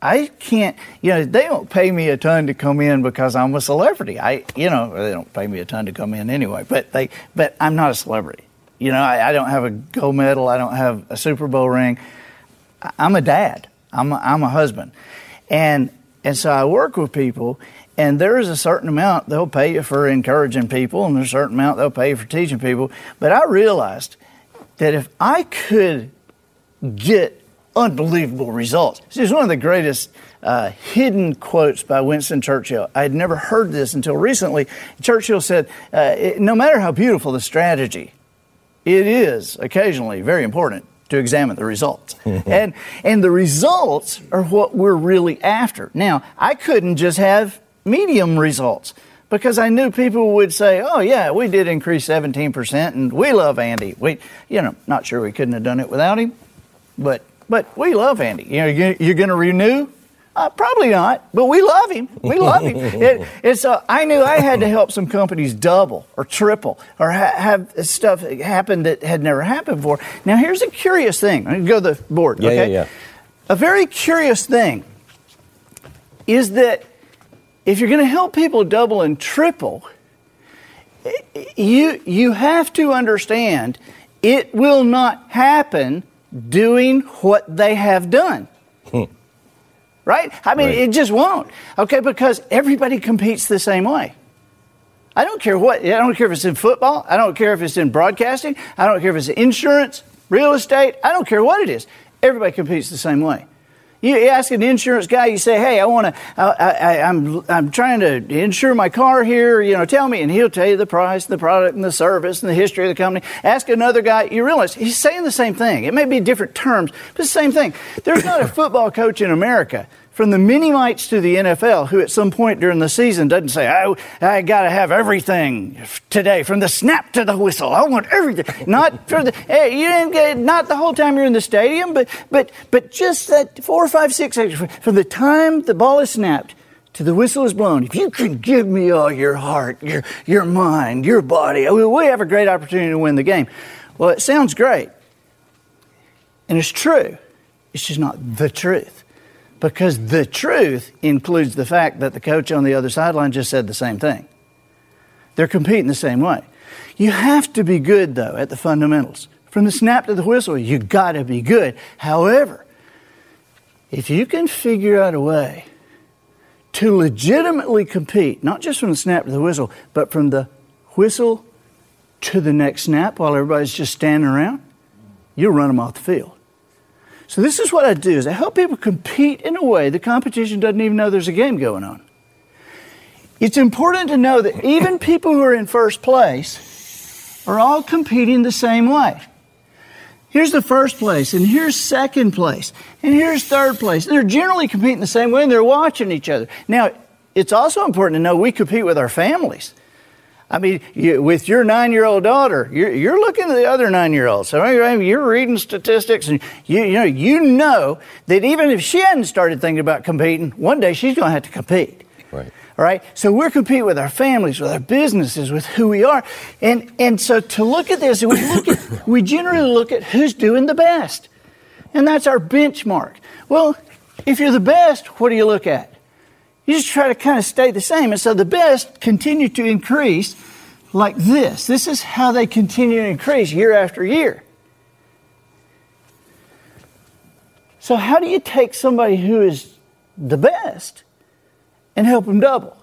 I. Can't, you know, they don't pay me a ton to come in because I'm a celebrity. I, you know, they don't pay me a ton to come in anyway, but they, but I'm not a celebrity. You know, I, I don't have a gold medal. I don't have a Super Bowl ring. I'm a dad. I'm a, I'm a husband, and and so I work with people, and there is a certain amount they'll pay you for encouraging people, and there's a certain amount they'll pay you for teaching people. But I realized that if I could get unbelievable results, this is one of the greatest uh, hidden quotes by Winston Churchill. I had never heard this until recently. Churchill said, uh, it- "No matter how beautiful the strategy." it is occasionally very important to examine the results. and and the results are what we're really after. Now, I couldn't just have medium results because I knew people would say, "Oh yeah, we did increase 17% and we love Andy." We you know, not sure we couldn't have done it without him, but but we love Andy. You know, you- you're going to renew? Uh, probably not, but we love him. We love him. It, it's, uh, I knew I had to help some companies double or triple or ha- have stuff happen that had never happened before. Now, here's a curious thing. I'm going to go to the board. Yeah, okay? yeah, yeah. A very curious thing is that if you're going to help people double and triple, you you have to understand it will not happen doing what they have done. Hmm. right? I mean, Right. it just won't. Okay, because everybody competes the same way. I don't care what. I don't care if it's in football. I don't care if it's in broadcasting. I don't care if it's insurance, real estate. I don't care what it is. Everybody competes the same way. You ask an insurance guy. You say, "Hey, I want to. I, I, I'm I'm trying to insure my car here. You know, tell me." And he'll tell you the price, the product, and the service, and the history of the company. Ask another guy. You realize he's saying the same thing. It may be different terms, but the same thing. There's not a football coach in America from the mini mites to the NFL who at some point during the season doesn't say, oh, I, I got to have everything today from the snap to the whistle. I want everything. Not for the, hey, you didn't get, not the whole time you're in the stadium, but, but, but just that four, five, six seconds from the time the ball is snapped to the whistle is blown. If you can give me all your heart, your, your mind, your body, we have a great opportunity to win the game. Well, it sounds great. And it's true. It's just not the truth because the truth includes the fact that the coach on the other sideline just said the same thing. They're competing the same way. You have to be good, though, at the fundamentals. From the snap to the whistle, you got to be good. However, if you can figure out a way to legitimately compete, not just from the snap to the whistle, but from the whistle to the next snap while everybody's just standing around, you'll run them off the field. So this is what I do is I help people compete in a way the competition doesn't even know there's a game going on. it's important to know that even people who are in first place are all competing the same way. Here's the first place, and here's second place, and here's third place. They're generally competing the same way, and they're watching each other. Now, it's also important to know we compete with our families. I mean, you, with your nine year old daughter, you're, you're, looking at the other nine year olds. So you're reading statistics, and you, you, know, you know that even if she hadn't started thinking about competing, one day she's going to have to compete. Right. All right. So we're competing with our families, with our businesses, with who we are. And, and so to look at this, we, look at, we generally look at who's doing the best. And that's our benchmark. Well, if you're the best, what do you look at? You just try to kind of stay the same. And so the best continue to increase like this. This is how they continue to increase year after year. So, how do you take somebody who is the best and help them double?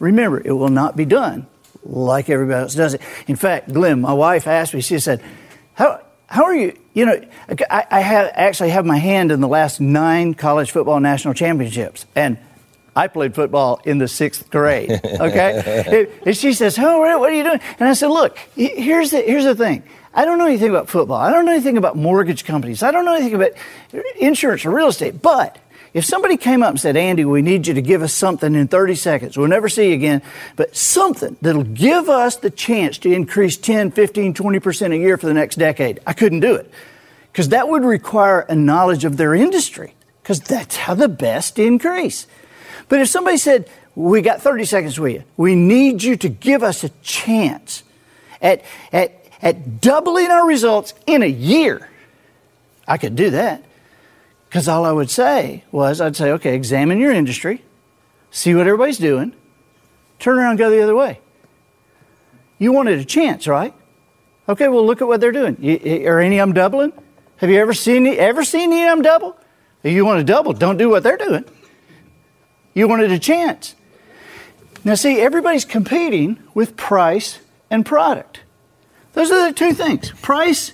Remember, it will not be done like everybody else does it. In fact, Glenn, my wife asked me, she said, How, how are you? You know, I, I have actually have my hand in the last nine college football national championships, and I played football in the sixth grade. Okay, and she says, "Oh, what are you doing?" And I said, "Look, here's the here's the thing. I don't know anything about football. I don't know anything about mortgage companies. I don't know anything about insurance or real estate. But if somebody came up and said, Andy, we need you to give us something in 30 seconds, we'll never see you again, but something that'll give us the chance to increase 10, 15, 20% a year for the next decade, I couldn't do it. Because that would require a knowledge of their industry, because that's how the best increase. But if somebody said, we got 30 seconds with you, we need you to give us a chance at, at, at doubling our results in a year, I could do that. Because all I would say was, I'd say, okay, examine your industry, see what everybody's doing, turn around and go the other way. You wanted a chance, right? Okay, well, look at what they're doing. You, are any of them doubling? Have you ever seen ever seen any of them double? If you want to double, don't do what they're doing. You wanted a chance. Now, see, everybody's competing with price and product. Those are the two things price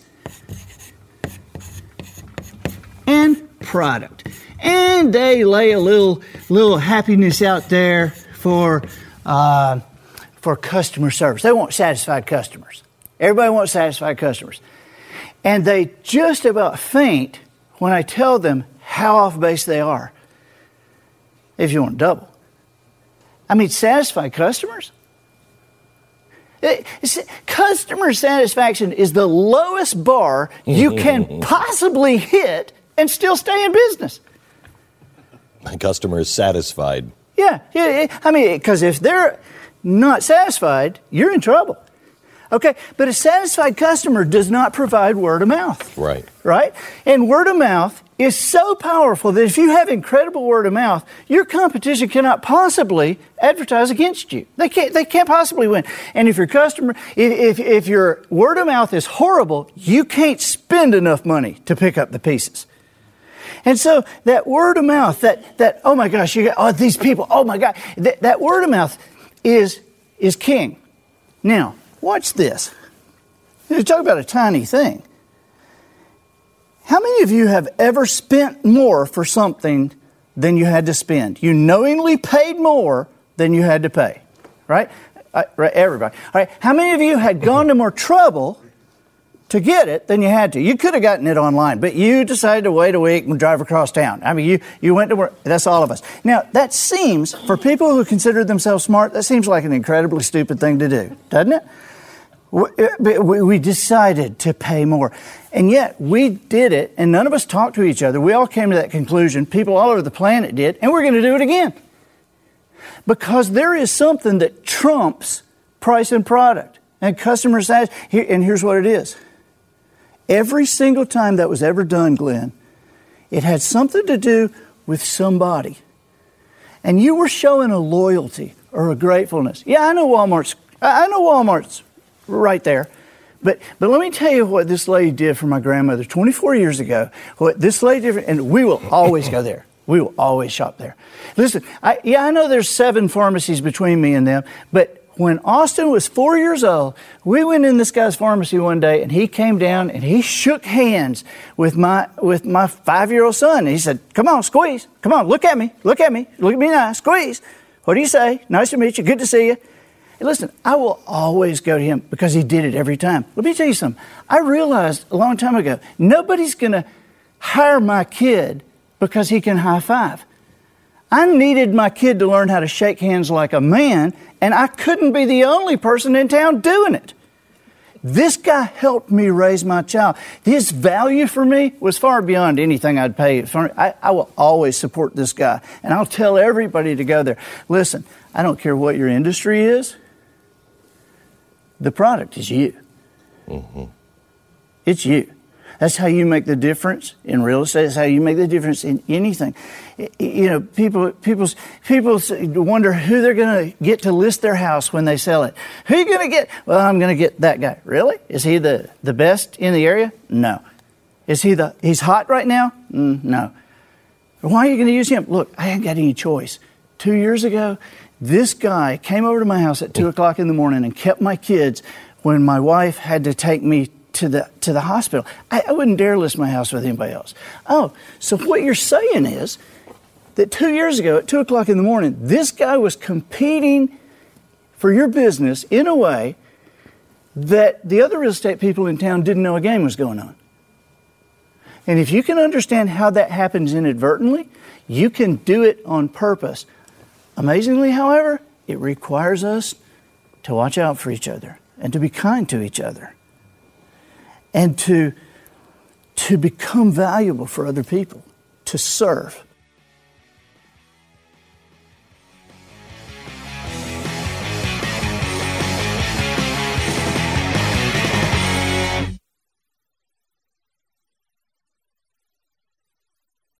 and product. And they lay a little, little happiness out there for, uh, for customer service. They want satisfied customers. Everybody wants satisfied customers. And they just about faint when I tell them how off base they are if you want double. I mean, satisfied customers. It, customer satisfaction is the lowest bar you can possibly hit and still stay in business. My customer is satisfied. Yeah, yeah. I mean, because if they're not satisfied, you're in trouble. Okay, but a satisfied customer does not provide word of mouth. Right. Right? And word of mouth is so powerful that if you have incredible word of mouth, your competition cannot possibly advertise against you. They can't, they can't possibly win. And if your customer, if, if, if your word of mouth is horrible, you can't spend enough money to pick up the pieces. And so that word of mouth, that, that oh my gosh, you got, oh, these people, oh my God, that, that word of mouth is, is king. Now, watch this. You talk about a tiny thing. How many of you have ever spent more for something than you had to spend? You knowingly paid more than you had to pay, right? Uh, right everybody. All right. How many of you had gone to more trouble to get it than you had to? You could have gotten it online, but you decided to wait a week and drive across town. I mean, you, you went to work. That's all of us. Now, that seems, for people who consider themselves smart, that seems like an incredibly stupid thing to do, doesn't it? Eh, we decided to pay more. And yet we did it, and none of us talked to each other. We all came to that conclusion. People all over the planet did, and we're going to do it again. Because there is something that trumps price and product and customer satisfaction. And here's what it is every single time that was ever done, Glenn, it had something to do with somebody. And you were showing a loyalty or a gratefulness. Yeah, I know Walmart's. I know Walmart's right there. But, but let me tell you what this lady did for my grandmother 24 years ago. What this lady did, and we will always go there. We will always shop there. Listen, I, yeah, I know there's seven pharmacies between me and them, but when Austin was four years old, we went in this guy's pharmacy one day, and he came down and he shook hands with my with my five year old son. And he said, "Come on, squeeze. Come on, look at me. Look at me. Look at me now. Squeeze." What do you say? Nice to meet you. Good to see you. Hey, listen, I will always go to him because he did it every time. Let me tell you something. I realized a long time ago nobody's going to hire my kid because he can high five. I needed my kid to learn how to shake hands like a man, and I couldn't be the only person in town doing it. This guy helped me raise my child. His value for me was far beyond anything I'd pay. For. I, I will always support this guy, and I'll tell everybody to go there. Listen, I don't care what your industry is, the product is you. Mm-hmm. It's you. That's how you make the difference in real estate. That's how you make the difference in anything. You know, people, people, people wonder who they're going to get to list their house when they sell it. Who you going to get? Well, I'm going to get that guy. Really? Is he the, the best in the area? No. Is he the? He's hot right now? Mm, no. Why are you going to use him? Look, I ain't got any choice. Two years ago, this guy came over to my house at two o'clock in the morning and kept my kids when my wife had to take me to the to the hospital. I, I wouldn't dare list my house with anybody else. Oh, so what you're saying is that two years ago at two o'clock in the morning, this guy was competing for your business in a way that the other real estate people in town didn't know a game was going on. And if you can understand how that happens inadvertently, you can do it on purpose. Amazingly, however, it requires us to watch out for each other and to be kind to each other and to, to become valuable for other people, to serve.